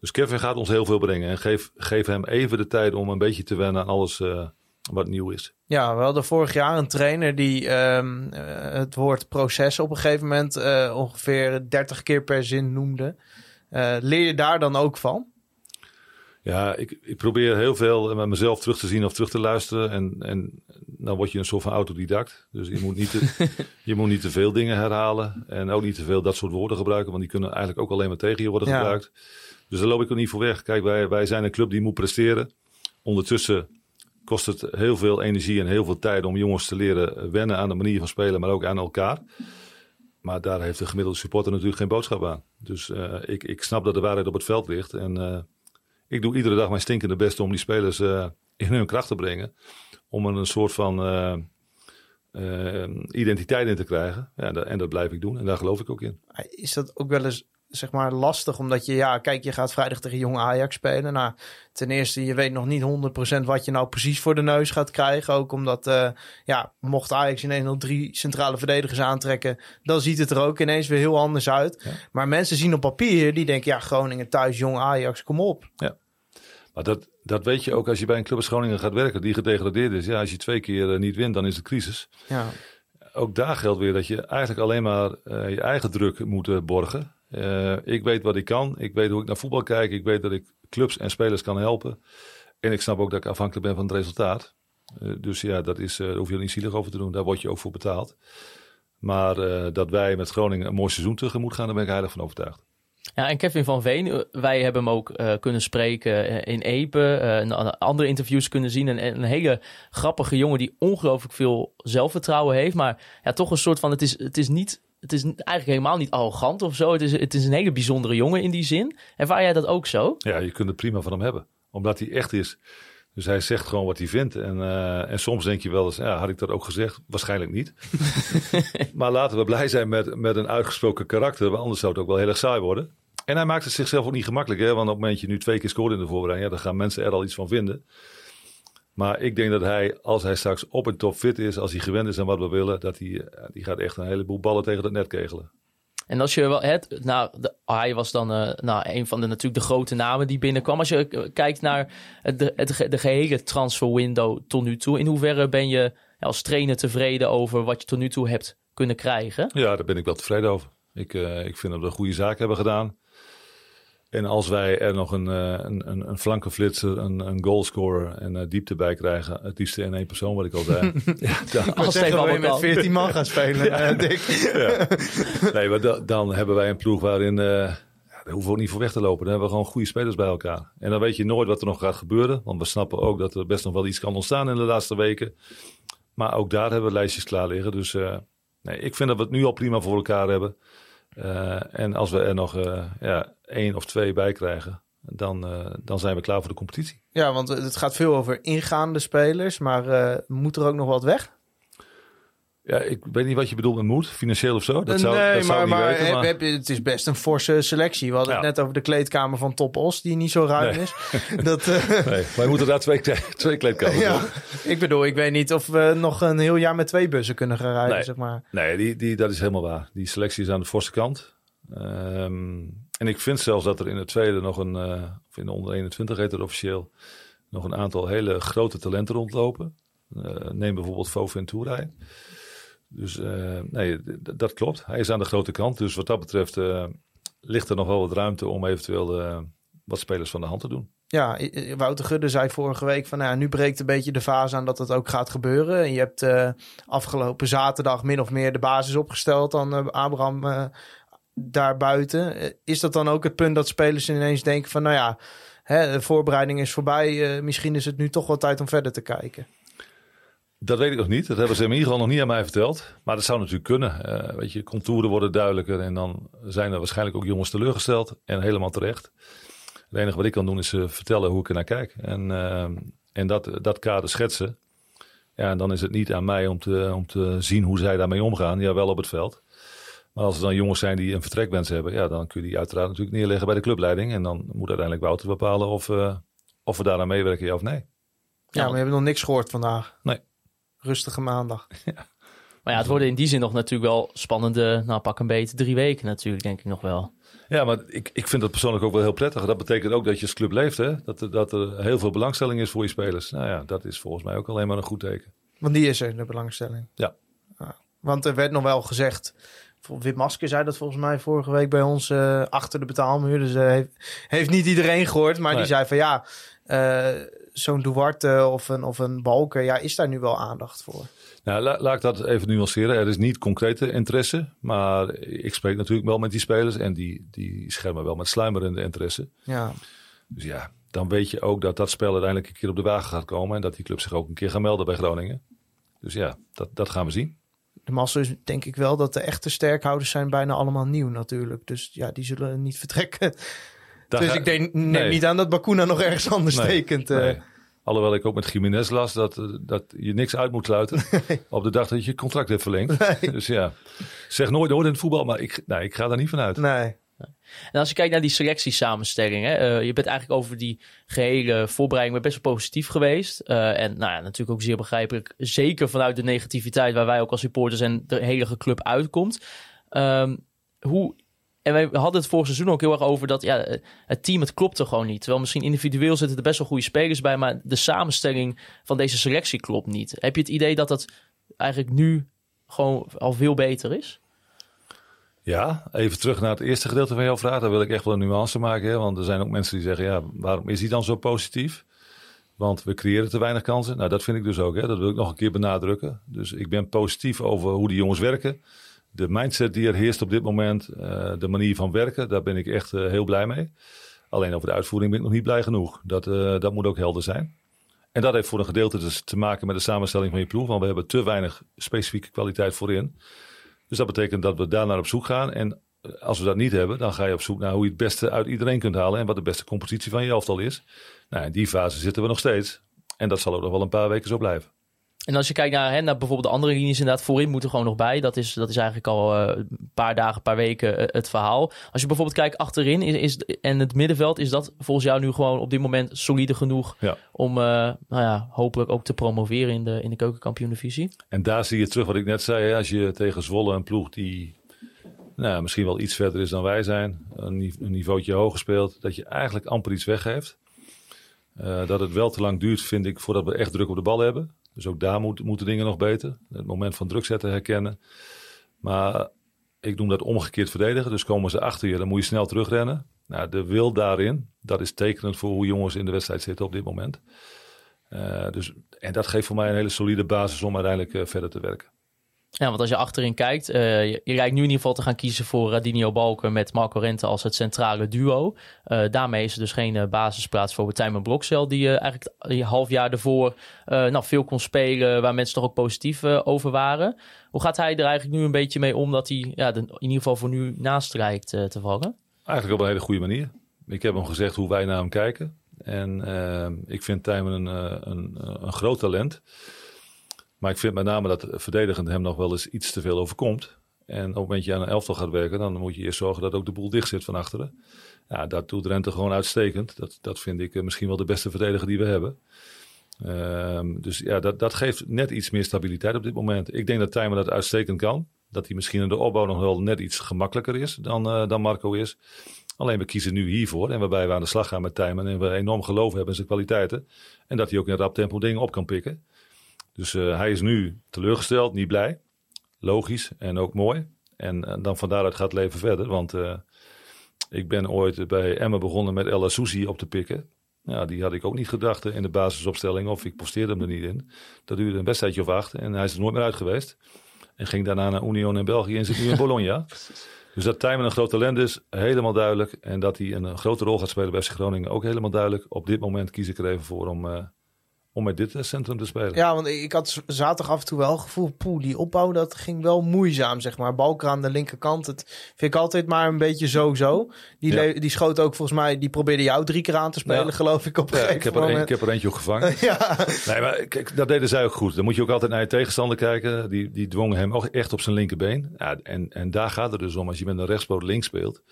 S5: Dus Kevin gaat ons heel veel brengen. En geef, geef hem even de tijd om een beetje te wennen aan alles eh, wat nieuw is.
S4: Ja, we hadden vorig jaar een trainer die ehm, eh, het woord proces op een gegeven moment eh, ongeveer 30 keer per zin noemde. Eh, leer je daar dan ook van?
S5: Ja, ik, ik probeer heel veel met mezelf terug te zien of terug te luisteren. En, en dan word je een soort van autodidact. Dus je moet, niet te, [laughs] je moet niet te veel dingen herhalen. En ook niet te veel dat soort woorden gebruiken. Want die kunnen eigenlijk ook alleen maar tegen je worden
S4: Ja.
S5: gebruikt. Dus daar loop ik er niet voor weg. Kijk, wij, wij zijn een club die moet presteren. Ondertussen kost het heel veel energie en heel veel tijd om jongens te leren wennen aan de manier van spelen, maar ook aan elkaar. Maar daar heeft de gemiddelde supporter natuurlijk geen boodschap aan. Dus eh, ik, ik snap dat de waarheid op het veld ligt. En eh, ik doe iedere dag mijn stinkende best om die spelers eh, in hun kracht te brengen. Om een soort van eh, eh, identiteit in te krijgen. Ja, en dat blijf ik doen. En daar geloof ik ook in.
S4: Is dat ook wel eens zeg maar lastig? Omdat je, ja, kijk, je gaat vrijdag tegen jong Ajax spelen. Nou, ten eerste, je weet nog niet 100% wat je nou precies voor de neus gaat krijgen. Ook omdat, eh, ja, mocht Ajax ineens nog drie centrale verdedigers aantrekken, dan ziet het er ook ineens weer heel anders uit.
S5: Ja.
S4: Maar mensen zien op papier, die denken, ja, Groningen thuis, jong Ajax, kom op.
S5: Maar dat, dat weet je ook als je bij een club als Groningen gaat werken die gedegradeerd is. Ja, als je twee keer eh, niet wint, dan is het crisis.
S4: Ja,
S5: Ook daar geldt weer dat je eigenlijk alleen maar eh, je eigen druk moet borgen. Eh, ik weet wat ik kan. Ik weet hoe ik naar voetbal kijk. Ik weet dat ik clubs en spelers kan helpen. En ik snap ook dat ik afhankelijk ben van het resultaat. Eh, dus ja, dat is, eh, daar hoef je niet zielig over te doen. Daar word je ook voor betaald. Maar dat wij met Groningen een mooi seizoen tegemoet gaan, daar ben ik heilig van overtuigd.
S3: Ja, en Kevin van Veen, wij hebben hem ook kunnen spreken in Epe, a- andere interviews kunnen zien. En, en een hele grappige jongen die ongelooflijk veel zelfvertrouwen heeft. Maar ja, toch een soort van, het is, het is niet, het is eigenlijk helemaal niet arrogant of zo. Het is, het is een hele bijzondere jongen in die zin. Ervaar jij dat ook zo?
S5: Ja, je kunt het prima van hem hebben. Omdat hij echt is. Dus hij zegt gewoon wat hij vindt. En, eh, en soms denk je wel eens, ja, had ik dat ook gezegd? Waarschijnlijk niet. [laughs] maar laten we blij zijn met, met een uitgesproken karakter. Want anders zou het ook wel heel erg saai worden. En hij maakt het zichzelf ook niet gemakkelijk. Hè? Want op het moment dat je nu twee keer scoort in de voorbereiding... Ja, dan gaan mensen er al iets van vinden. Maar ik denk dat hij, als hij straks op een top fit is... als hij gewend is aan wat we willen... dat hij, eh, die gaat echt een heleboel ballen tegen het net kegelen.
S3: En als je wel het, nou, de, hij was dan eh, nou, een van de natuurlijk de grote namen die binnenkwam. Als je eh, kijkt naar het, de, ge- de gehele transfer window tot nu toe, in hoeverre ben je als trainer tevreden over wat je tot nu toe hebt kunnen krijgen?
S5: Ja, daar ben ik wel tevreden over. Ik, ik vind dat we een goede zaak hebben gedaan. En als wij er nog een, eh, een, een, een flankenflitser, een, een goalscorer en eh, diepte bij krijgen, het liefst in één persoon, wat ik al zei. [laughs] ja, dan,
S3: Als
S4: Zeggen
S3: Stefan
S4: we met
S3: al.
S4: 14 man gaan [laughs] spelen, eh, Dick.
S5: ja. [laughs] Nee, maar da- dan hebben wij een ploeg waarin, eh, ja, daar hoeven we ook niet voor weg te lopen. Dan hebben we gewoon goede spelers bij elkaar. En dan weet je nooit wat er nog gaat gebeuren. Want we snappen ook dat er best nog wel iets kan ontstaan in de laatste weken. Maar ook daar hebben we lijstjes klaar liggen. Dus eh, nee, ik vind dat we het nu al prima voor elkaar hebben. Eh, en als we er nog eh, ja, één of twee bij krijgen, dan, eh, dan zijn we klaar voor de competitie.
S4: Ja, want het gaat veel over ingaande spelers, maar moet er ook nog wat weg?
S5: Ja, ik weet niet wat je bedoelt met moed, financieel of zo. Dat zou,
S4: nee,
S5: dat zou
S4: maar,
S5: niet
S4: maar,
S5: weten. maar-
S4: heb het is best een forse selectie. We hadden
S5: Ja.
S4: het net over de kleedkamer van Top Os, die niet zo ruim
S5: Nee.
S4: is. [laughs] Dat, eh, [laughs]
S5: Nee, wij moeten daar twee, [laughs] twee kleedkamers
S4: ja.
S5: doen.
S4: Ik bedoel, ik weet niet of we nog een heel jaar met twee bussen kunnen gaan rijden,
S5: Nee.
S4: zeg maar.
S5: Nee, die, die, dat is helemaal waar. Die selectie is aan de forse kant. Ehm, en ik vind zelfs dat er in het tweede nog een, eh, of in de onder 21 heet het officieel, nog een aantal hele grote talenten rondlopen. Eh, neem bijvoorbeeld Fo Ventura. Dus eh, nee, dat klopt. Hij is aan de grote kant. Dus wat dat betreft eh, ligt er nog wel wat ruimte om eventueel eh, wat spelers van de hand te doen.
S4: Ja, Wouter Gudde zei vorige week van, nou, nu breekt een beetje de fase aan dat het ook gaat gebeuren. En je hebt afgelopen zaterdag min of meer de basis opgesteld eh, Abraham daarbuiten. Is dat dan ook het punt dat spelers ineens denken van, nou ja, hè, de voorbereiding is voorbij. misschien is het nu toch wel tijd om verder te kijken.
S5: Dat weet ik nog niet. Dat hebben ze in ieder geval nog niet aan mij verteld. Maar dat zou natuurlijk kunnen. Eh, weet je, contouren worden duidelijker. En dan zijn er waarschijnlijk ook jongens teleurgesteld. En helemaal terecht. Het enige wat ik kan doen is eh, vertellen hoe ik er naar kijk. En, eh, en dat, dat kader schetsen. Ja, en dan is het niet aan mij om te, om te zien hoe zij daarmee omgaan. Ja, wel op het veld. Maar als er dan jongens zijn die een vertrekwens hebben. Ja, dan kun je die uiteraard natuurlijk neerleggen bij de clubleiding. En dan moet uiteindelijk Wouter bepalen of, of we daaraan meewerken, ja of nee.
S4: Ja, maar we hebben nog niks gehoord vandaag.
S5: Nee.
S4: Rustige maandag. [laughs]
S3: Maar ja, het worden in die zin nog natuurlijk wel spannende, nou pak een beetje drie weken natuurlijk, denk ik nog wel.
S5: Ja, maar ik, ik vind dat persoonlijk ook wel heel prettig. Dat betekent ook dat je als club leeft, hè? Dat, er- dat er heel veel belangstelling is voor je spelers. Nou ja, dat is volgens mij ook alleen maar een goed teken.
S4: Want die is er, de belangstelling.
S5: Ja.
S4: Want er werd nog wel gezegd. Wit Masker zei dat volgens mij vorige week bij ons eh, achter de betaalmuur. Dus eh, heeft, heeft niet iedereen gehoord. Maar die zei van ja, eh, zo'n Duarte of een, of een Balker, ja, is daar nu wel aandacht voor?
S5: Nou, la- laat ik dat even nuanceren. Er is niet concrete interesse, maar ik spreek natuurlijk wel met die spelers en die, die schermen wel met sluimerende interesse.
S4: Ja,
S5: Dus ja, dan weet je ook dat dat spel uiteindelijk een keer op de wagen gaat komen en dat die club zich ook een keer gaat melden bij Groningen. Dus ja, dat, dat gaan we zien.
S4: de massa is denk ik wel dat de echte sterkhouders zijn bijna allemaal nieuw natuurlijk. Dus ja, die zullen niet vertrekken.
S5: Daar
S4: dus
S5: ga-
S4: ik denk, neem
S5: nee.
S4: niet aan dat Bakuna nog ergens anders
S5: Nee,
S4: tekent. eh.
S5: nee. Alhoewel ik ook met Jiménez las dat, eh, dat je niks uit moet sluiten [laughs] op de dag dat je je contract hebt verlengd. Dus ja, zeg nooit nooit in het voetbal, maar ik, nee, ik ga daar niet van uit.
S4: Nee.
S3: En als je kijkt naar die selectiesamenstelling, hè, eh, je bent eigenlijk over die gehele voorbereiding best wel positief geweest. Eh, en nou ja, natuurlijk ook zeer begrijpelijk, zeker vanuit de negativiteit waar wij ook als supporters en de hele club uitkomt. Ehm, hoe, en wij hadden het vorig seizoen ook heel erg over dat ja, het team, het klopte gewoon niet. Terwijl misschien individueel zitten er best wel goede spelers bij, maar de samenstelling van deze selectie klopt niet. Heb je het idee dat dat eigenlijk nu gewoon al veel beter is?
S5: Ja, even terug naar het eerste gedeelte van jouw vraag. Daar wil ik echt wel een nuance maken. Hè? Want er zijn ook mensen die zeggen, ja, waarom is hij dan zo positief? Want we creëren te weinig kansen. Nou, dat vind ik dus ook. Hè? Dat wil ik nog een keer benadrukken. Dus ik ben positief over hoe die jongens werken. De mindset die er heerst op dit moment. eh, de manier van werken. Daar ben ik echt eh, heel blij mee. Alleen over de uitvoering ben ik nog niet blij genoeg. Dat, eh, dat moet ook helder zijn. En dat heeft voor een gedeelte dus te maken met de samenstelling van je ploeg. Want we hebben te weinig specifieke kwaliteit voorin. Dus dat betekent dat we daar naar op zoek gaan. En als we dat niet hebben, dan ga je op zoek naar hoe je het beste uit iedereen kunt halen. En wat de beste compositie van je elftal is. Nou, in die fase zitten we nog steeds. En dat zal ook nog wel een paar weken zo blijven.
S3: En als je kijkt naar, hè, naar bijvoorbeeld de andere linies, inderdaad, voorin moeten gewoon nog bij. Dat is, dat is eigenlijk al eh, een paar dagen, een paar weken eh, het verhaal. Als je bijvoorbeeld kijkt achterin is, is, en het middenveld, is dat volgens jou nu gewoon op dit moment solide genoeg
S5: Ja.
S3: om, eh, nou ja, hopelijk ook te promoveren in de, in de keukenkampioen-divisie?
S5: En daar zie je terug wat ik net zei. hè. Als je tegen Zwolle een ploeg die nou, misschien wel iets verder is dan wij zijn, een, ni- een niveautje hoger speelt, dat je eigenlijk amper iets weggeeft. Dat het wel te lang duurt, vind ik, voordat we echt druk op de bal hebben. Dus ook daar moet, moeten dingen nog beter. Het moment van druk zetten herkennen. Maar ik noem dat omgekeerd verdedigen. Dus komen ze achter je, dan moet je snel terugrennen. Nou, de wil daarin, dat is tekenend voor hoe jongens in de wedstrijd zitten op dit moment. Eh, dus, en dat geeft voor mij een hele solide basis om uiteindelijk eh, verder te werken.
S3: Ja, want als je achterin kijkt, eh, je, je lijkt nu in ieder geval te gaan kiezen voor Radinho Balken met Marco Rente als het centrale duo. Eh, daarmee is er dus geen eh, basisplaats voor Tijmen Blokcel, die eh, eigenlijk een half jaar ervoor eh, nou, veel kon spelen, waar mensen toch ook positief eh, over waren. Hoe gaat hij er eigenlijk nu een beetje mee om dat hij ja, in ieder geval voor nu naast lijkt eh, te vallen?
S5: Eigenlijk op een hele goede manier. Ik heb hem gezegd hoe wij naar hem kijken. En eh, ik vind Tijmen een, eh, een, eh, een groot talent. Maar ik vind met name dat verdedigend hem nog wel eens iets te veel overkomt. En op het moment je aan een elftal gaat werken, dan moet je eerst zorgen dat ook de boel dicht zit van achteren. Ja, dat doet Rente gewoon uitstekend. Dat, dat vind ik eh, misschien wel de beste verdediger die we hebben. Ehm, dus ja, dat, dat geeft net iets meer stabiliteit op dit moment. Ik denk dat Tijmen dat uitstekend kan. Dat hij misschien in de opbouw nog wel net iets gemakkelijker is dan, eh, dan Marco is. Alleen we kiezen nu hiervoor. En waarbij we aan de slag gaan met Tijmen. En we enorm geloof hebben in zijn kwaliteiten. En dat hij ook in rap tempo dingen op kan pikken. Dus eh, hij is nu teleurgesteld, niet blij. Logisch en ook mooi. En, eh, dan van daaruit gaat het leven verder. Want eh, ik ben ooit bij Emma begonnen met El Sousi op te pikken. Ja, die had ik ook niet gedacht in de basisopstelling. Of ik posteerde hem er niet in. Dat duurde een wedstrijdje of acht. En hij is er nooit meer uit geweest. En ging daarna naar Union in België en zit nu in [laughs] Bologna. Dus dat Tijmen een groot talent is, helemaal duidelijk. En dat hij een, grote rol gaat spelen bij FC Groningen, ook helemaal duidelijk. Op dit moment kies ik er even voor om, om met dit centrum te spelen.
S4: Ja, want ik had zaterdag af en toe wel het gevoel, poeh, die opbouw dat ging wel moeizaam, zeg maar. Balker aan de linkerkant, het vind ik altijd maar een beetje zo-zo. Die,
S5: Ja.
S4: die schoot ook volgens mij, die probeerde jou drie keer aan te spelen,
S5: Ja.
S4: geloof ik, op een
S5: Ja, ik, heb er een,
S4: moment.
S5: ik heb er eentje ook gevangen. [laughs]
S4: ja,
S5: Nee, maar kijk, dat deden zij ook goed. Dan moet je ook altijd naar je tegenstander kijken. Die, die dwongen hem ook echt op zijn linkerbeen. Ja, en, en daar gaat het dus om, als je met een rechtspoot links speelt.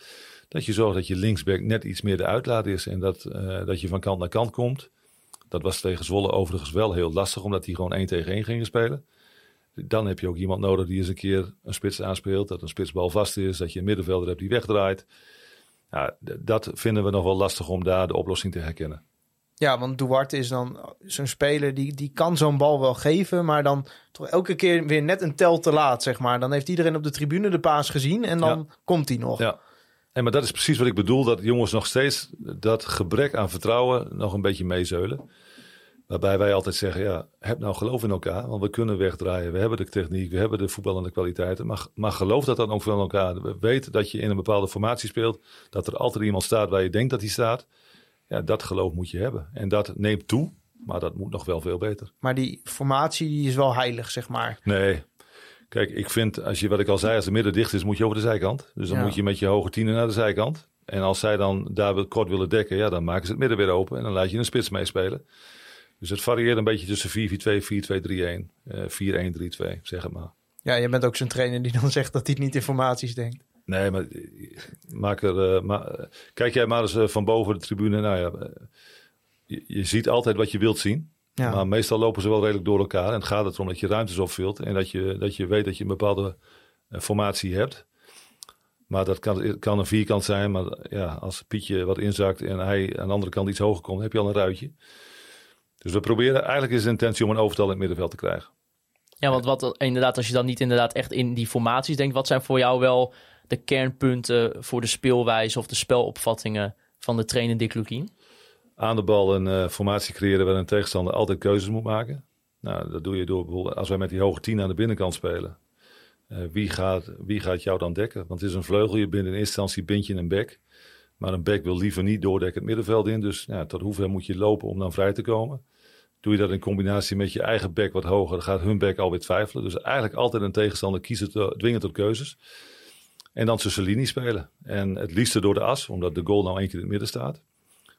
S5: Dat je zorgt dat je linksback net iets meer de uitlaat is. En dat, eh, dat je van kant naar kant komt. Dat was tegen Zwolle overigens wel heel lastig, omdat die gewoon één tegen één gingen spelen. Dan heb je ook iemand nodig die eens een keer een spits aanspeelt. Dat een spitsbal vast is. Dat je een middenvelder hebt die wegdraait. Ja, dat vinden we nog wel lastig om daar de oplossing te herkennen.
S4: ja, want Duarte is dan zo'n speler, die, die kan zo'n bal wel geven, maar dan toch elke keer weer net een tel te laat, zeg maar. Dan heeft iedereen op de tribune de paas gezien en dan komt hij nog.
S5: Ja. En maar dat is precies wat ik bedoel. Dat jongens nog steeds dat gebrek aan vertrouwen nog een beetje meezeulen. Waarbij wij altijd zeggen, ja, heb nou geloof in elkaar. Want we kunnen wegdraaien. We hebben de techniek, we hebben de voetballende kwaliteiten. Maar, maar geloof dat dan ook in elkaar. We weten dat je in een bepaalde formatie speelt. Dat er altijd iemand staat waar je denkt dat hij staat. Ja, dat geloof moet je hebben. En dat neemt toe. Maar dat moet nog wel veel beter.
S4: Maar die formatie die is wel heilig, zeg maar.
S5: Nee. Kijk, ik vind, als je wat ik al zei, als de midden dicht is, moet je over de zijkant. Dus dan
S4: Ja.
S5: moet je met je hoge tienen naar de zijkant. En als zij dan daar kort willen dekken, ja, dan maken ze het midden weer open. En dan laat je een spits meespelen. Dus het varieert een beetje tussen 4-4-2, 4-2-3-1, eh 4-1-3-2, zeg het maar.
S4: Ja, je bent ook zo'n trainer die dan [laughs] zegt dat hij niet in formaties denkt.
S5: Nee, maar eh, maak er, eh, ma- eh, kijk jij maar eens van boven de tribune. Nou ja, je, je ziet altijd wat je wilt zien.
S4: Ja.
S5: Maar meestal lopen ze wel redelijk door elkaar. En het gaat erom dat je ruimtes opvult. En dat je, dat je weet dat je een bepaalde eh, formatie hebt. Maar dat kan, kan een vierkant zijn. Maar ja, als Pietje wat inzakt en hij aan de andere kant iets hoger komt, heb je al een ruitje. Dus we proberen, eigenlijk is de intentie om een overtal in het middenveld te krijgen.
S3: Ja, want wat inderdaad, als je dan niet inderdaad echt in die formaties denkt, wat zijn voor jou wel de kernpunten voor de speelwijze of de spelopvattingen van de trainer Dick Lukien?
S5: Aan de bal een eh, formatie creëren waar een tegenstander altijd keuzes moet maken. Nou, dat doe je door bijvoorbeeld als wij met die hoge 10 aan de binnenkant spelen. Eh, wie, gaat, wie gaat jou dan dekken? Want het is een vleugel, je bindt in eerste instantie bind je een bek. Maar een bek wil liever niet doordekken het middenveld in. Dus ja, tot hoever moet je lopen om dan vrij te komen? Doe je dat in combinatie met je eigen bek wat hoger, dan gaat hun bek alweer twijfelen. Dus eigenlijk altijd een tegenstander kiezen, te, dwingen tot keuzes. En dan tussen linie spelen. En het liefste door de as, omdat de goal nou één keer in het midden staat.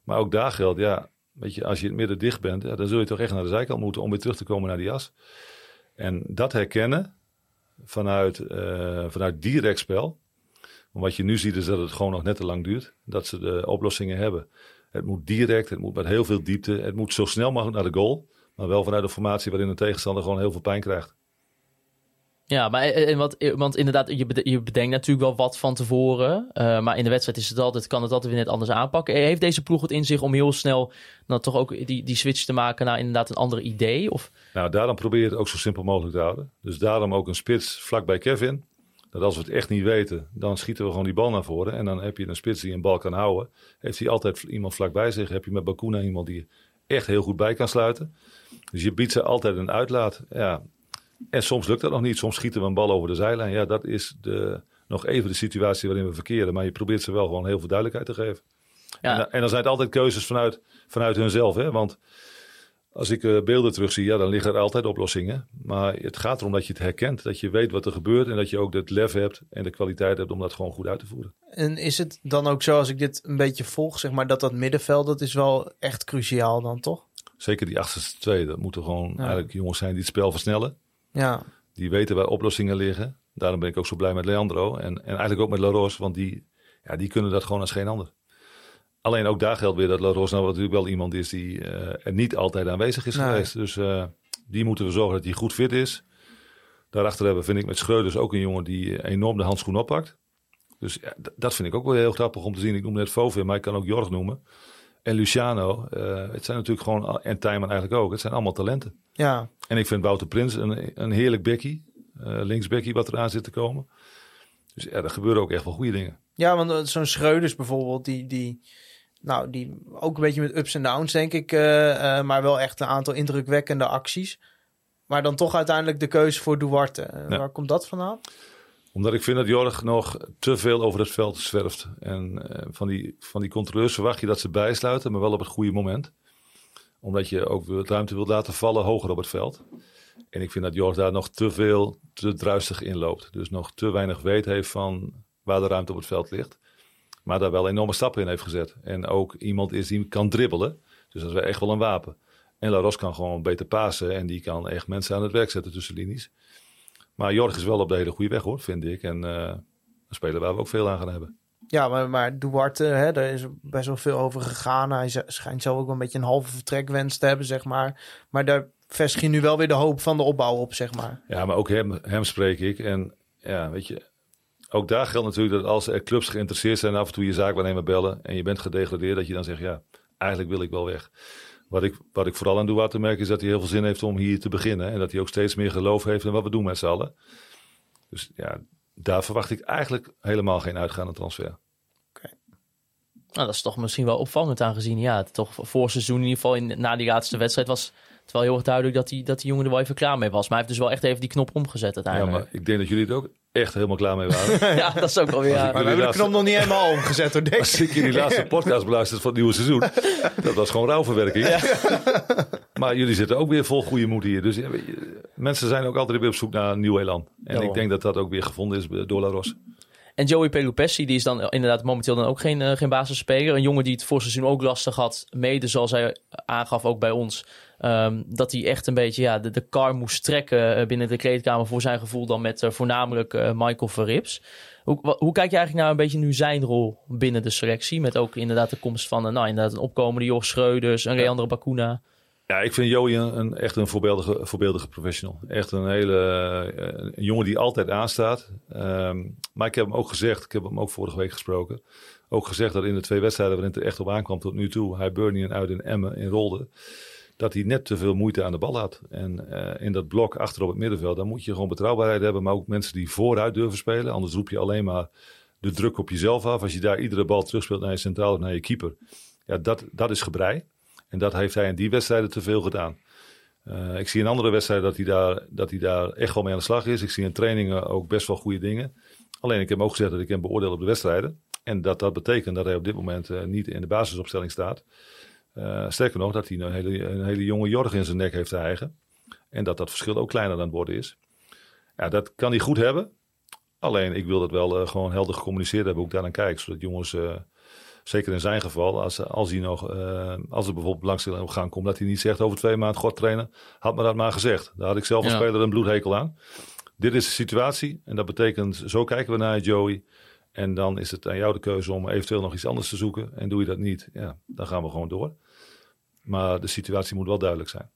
S5: Maar ook daar geldt, ja, weet je, als je het midden dicht bent, ja, dan zul je toch echt naar de zijkant moeten om weer terug te komen naar die as. En dat herkennen vanuit, eh, vanuit direct spel. Want wat je nu ziet is dat het gewoon nog net te lang duurt. Dat ze de oplossingen hebben. Het moet direct, het moet met heel veel diepte. Het moet zo snel mogelijk naar de goal. Maar wel vanuit een formatie waarin de tegenstander gewoon heel veel pijn krijgt.
S3: Ja, maar eh, en wat, eh, want inderdaad, je, bede- je bedenkt natuurlijk wel wat van tevoren. eh, maar in de wedstrijd is het altijd, kan het altijd weer net anders aanpakken. Eh, Heeft deze ploeg het in zich om heel snel nou, toch ook die, die switch te maken naar inderdaad een ander idee? Of,
S5: Nou, daarom probeer je het ook zo simpel mogelijk te houden. Dus daarom ook een spits vlak bij Kevin. Dat als we het echt niet weten, dan schieten we gewoon die bal naar voren. En dan heb je een spits die een bal kan houden. Heeft hij altijd iemand vlak bij zich. Heb je met Bakuna iemand die echt heel goed bij kan sluiten. Dus je biedt ze altijd een uitlaat. Ja. En soms lukt dat nog niet. Soms schieten we een bal over de zijlijn. Ja, dat is de, nog even de situatie waarin we verkeren. Maar je probeert ze wel gewoon heel veel duidelijkheid te geven.
S3: Ja.
S5: En, en dan zijn het altijd keuzes vanuit, vanuit hunzelf. Hè? Want als ik eh, beelden terugzie, ja, dan liggen er altijd oplossingen. Maar het gaat erom dat je het herkent. Dat je weet wat er gebeurt. En dat je ook het lef hebt en de kwaliteit hebt om dat gewoon goed uit te voeren.
S4: En is het dan ook zo, als ik dit een beetje volg, zeg maar, dat dat middenveld, dat is wel echt cruciaal dan, toch?
S5: Zeker die achterste twee. Dat moeten gewoon
S4: Ja.
S5: eigenlijk jongens zijn die het spel versnellen.
S4: Ja,
S5: Die weten waar oplossingen liggen. Daarom ben ik ook zo blij met Leandro. En, en eigenlijk ook met Laros. Want die, ja, die kunnen dat gewoon als geen ander. Alleen ook daar geldt weer dat Laros nou natuurlijk wel iemand is die eh, er niet altijd aanwezig is
S4: Nee.
S5: geweest. Dus eh, die moeten we zorgen dat hij goed fit is. Daarachter hebben vind ik met Schreuders ook een jongen die enorm de handschoen oppakt. Dus ja, dat vind ik ook wel heel grappig om te zien. Ik noem net Vovin, maar ik kan ook Jorg noemen. En Luciano. eh, het zijn natuurlijk gewoon, en Tijman eigenlijk ook. Het zijn allemaal talenten.
S4: ja.
S5: En ik vind Wouter Prins een, een heerlijk bekkie. eh linksbekkie wat eraan zit te komen. Dus ja, er gebeuren ook echt wel goede dingen.
S4: Ja, want eh, zo'n Schreuders bijvoorbeeld, die, die, nou, die ook een beetje met ups en downs, denk ik, maar wel echt een aantal indrukwekkende acties. Maar dan toch uiteindelijk de keuze voor Duarte.
S5: Ja.
S4: Waar komt dat vandaan?
S5: Omdat ik vind dat Jorg nog te veel over het veld zwerft. En eh, van, die, van die controleurs verwacht je dat ze bijsluiten, maar wel op het goede moment. Omdat je ook ruimte wilt laten vallen hoger op het veld. En ik vind dat Jorg daar nog te veel, te druistig in loopt. Dus nog te weinig weet heeft van waar de ruimte op het veld ligt. Maar daar wel enorme stappen in heeft gezet. En ook iemand is die kan dribbelen. Dus dat is echt wel een wapen. En Laros kan gewoon beter pasen. En die kan echt mensen aan het werk zetten tussen linies. Maar Jorg is wel op de hele goede weg hoor, vind ik. En eh een speler waar we ook veel aan gaan hebben.
S4: Ja, maar, maar Duarte, hè, daar is best wel veel over gegaan. Hij schijnt zelf ook wel een beetje een halve vertrekwens te hebben, zeg maar. Maar daar vestig je nu wel weer de hoop van de opbouw op, zeg maar.
S5: Ja, maar ook hem, hem spreek ik. En ja, weet je, ook daar geldt natuurlijk dat als er clubs geïnteresseerd zijn, af en toe je zaakwaarnemer bellen en je bent gedegradeerd, dat je dan zegt, ja, eigenlijk wil ik wel weg. Wat ik, wat ik vooral aan Duarte merk is dat hij heel veel zin heeft om hier te beginnen. En dat hij ook steeds meer geloof heeft in wat we doen met z'n allen. Dus ja, daar verwacht ik eigenlijk helemaal geen uitgaande transfer.
S3: nou, dat is toch misschien wel opvallend aangezien, ja, het toch voor seizoen in ieder geval in, na die laatste wedstrijd was het wel heel erg duidelijk dat die, dat die jongen er wel even klaar mee was. Maar hij heeft dus wel echt even die knop omgezet
S5: Ja,
S3: uiteindelijk.
S5: maar ik denk dat jullie er ook echt helemaal klaar mee waren. [laughs]
S3: Ja, dat is ook wel weer... ja.
S4: Maar we hebben de knop nog niet helemaal omgezet, hoor, denk
S5: Als
S4: ik.
S5: jullie [laughs] laatste podcast beluisterd van het nieuwe seizoen, [laughs] dat was gewoon rouwverwerking. Maar jullie zitten ook weer vol goede moed hier. Dus je, mensen zijn ook altijd weer op zoek naar een nieuw elan. En ik denk dat dat ook weer gevonden is door La Ros.
S3: En Joey Pelupessi, die is dan inderdaad momenteel dan ook geen, eh, geen basisspeler. Een jongen die het voorseizoen ook lastig had, mede zoals hij aangaf ook bij ons. Ehm, dat hij echt een beetje ja, de, de kar moest trekken eh, binnen de kleedkamer voor zijn gevoel dan met eh, voornamelijk eh, Michael Verrips. Hoe, hoe kijk je eigenlijk naar een beetje nu zijn rol binnen de selectie? Met ook inderdaad de komst van nou, inderdaad een opkomende Jorg Schreuders, een Leandro Bakuna.
S5: Ja, ik vind Joey een, een- echt een voorbeeldige, voorbeeldige professional. Echt een hele een jongen die altijd aanstaat. Ehm, maar ik heb hem ook gezegd, ik heb hem ook vorige week gesproken. Ook gezegd dat in de twee wedstrijden waarin het er echt op aankwam tot nu toe, hij Burnley en uit in Emmen in rolde, dat hij net te veel moeite aan de bal had. En eh, in dat blok achter op het middenveld, dan moet je gewoon betrouwbaarheid hebben, maar ook mensen die vooruit durven spelen. Anders roep je alleen maar de druk op jezelf af. Als je daar iedere bal terugspeelt naar je centraal of naar je keeper. Ja, dat, dat is gebrei. En dat heeft hij in die wedstrijden te veel gedaan. Eh, ik zie in andere wedstrijden dat hij, daar, dat hij daar echt wel mee aan de slag is. Ik zie in trainingen ook best wel goede dingen. Alleen ik heb ook gezegd dat ik hem beoordeel op de wedstrijden. En dat dat betekent dat hij op dit moment eh, niet in de basisopstelling staat. Eh, sterker nog, dat hij een hele, een hele jonge Jorg in zijn nek heeft te eigen. En dat dat verschil ook kleiner aan het worden is. Ja, dat kan hij goed hebben. Alleen ik wil dat wel eh, gewoon helder gecommuniceerd hebben hoe ik daar naar kijk. Zodat jongens, eh, zeker in zijn geval, als, als, hij nog, als er bijvoorbeeld belangstelling op gang komt, dat hij niet zegt over twee maanden, god trainen, had me dat maar gezegd. Daar had ik zelf als
S3: Ja.
S5: speler een bloedhekel aan. Dit is de situatie en dat betekent, zo kijken we naar Joey. En dan is het aan jou de keuze om eventueel nog iets anders te zoeken. En doe je dat niet, ja, dan gaan we gewoon door. Maar de situatie moet wel duidelijk zijn.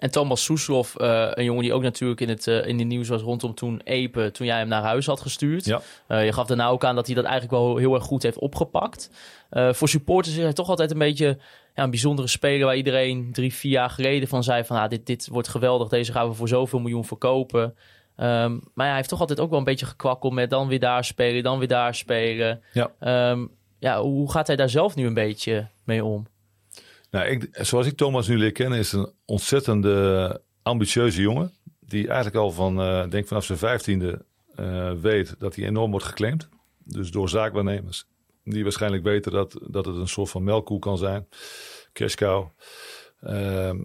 S3: En Thomas Soeslof, eh, een jongen die ook natuurlijk in het, eh, in de nieuws was rondom toen Epe, toen jij hem naar huis had gestuurd.
S5: Ja.
S3: Eh, je gaf daarna ook aan dat hij dat eigenlijk wel heel erg goed heeft opgepakt. Voor supporters is hij toch altijd een beetje ja, een bijzondere speler waar iedereen drie, vier jaar geleden van zei van ah, dit, dit wordt geweldig, deze gaan we voor zoveel miljoen verkopen. Ehm, maar ja, hij heeft toch altijd ook wel een beetje gekwakkeld met dan weer daar spelen, dan weer daar spelen.
S5: Ja.
S3: Ehm, ja, hoe gaat hij daar zelf nu een beetje mee om?
S5: Nou, ik, zoals ik Thomas nu leer kennen, is een ontzettende ambitieuze jongen. Die eigenlijk al van, eh denk vanaf zijn vijftiende eh, weet dat hij enorm wordt geclaimd. Dus door zaakwaarnemers. Die waarschijnlijk weten dat, dat het een soort van melkkoe kan zijn. Cash. Ehm,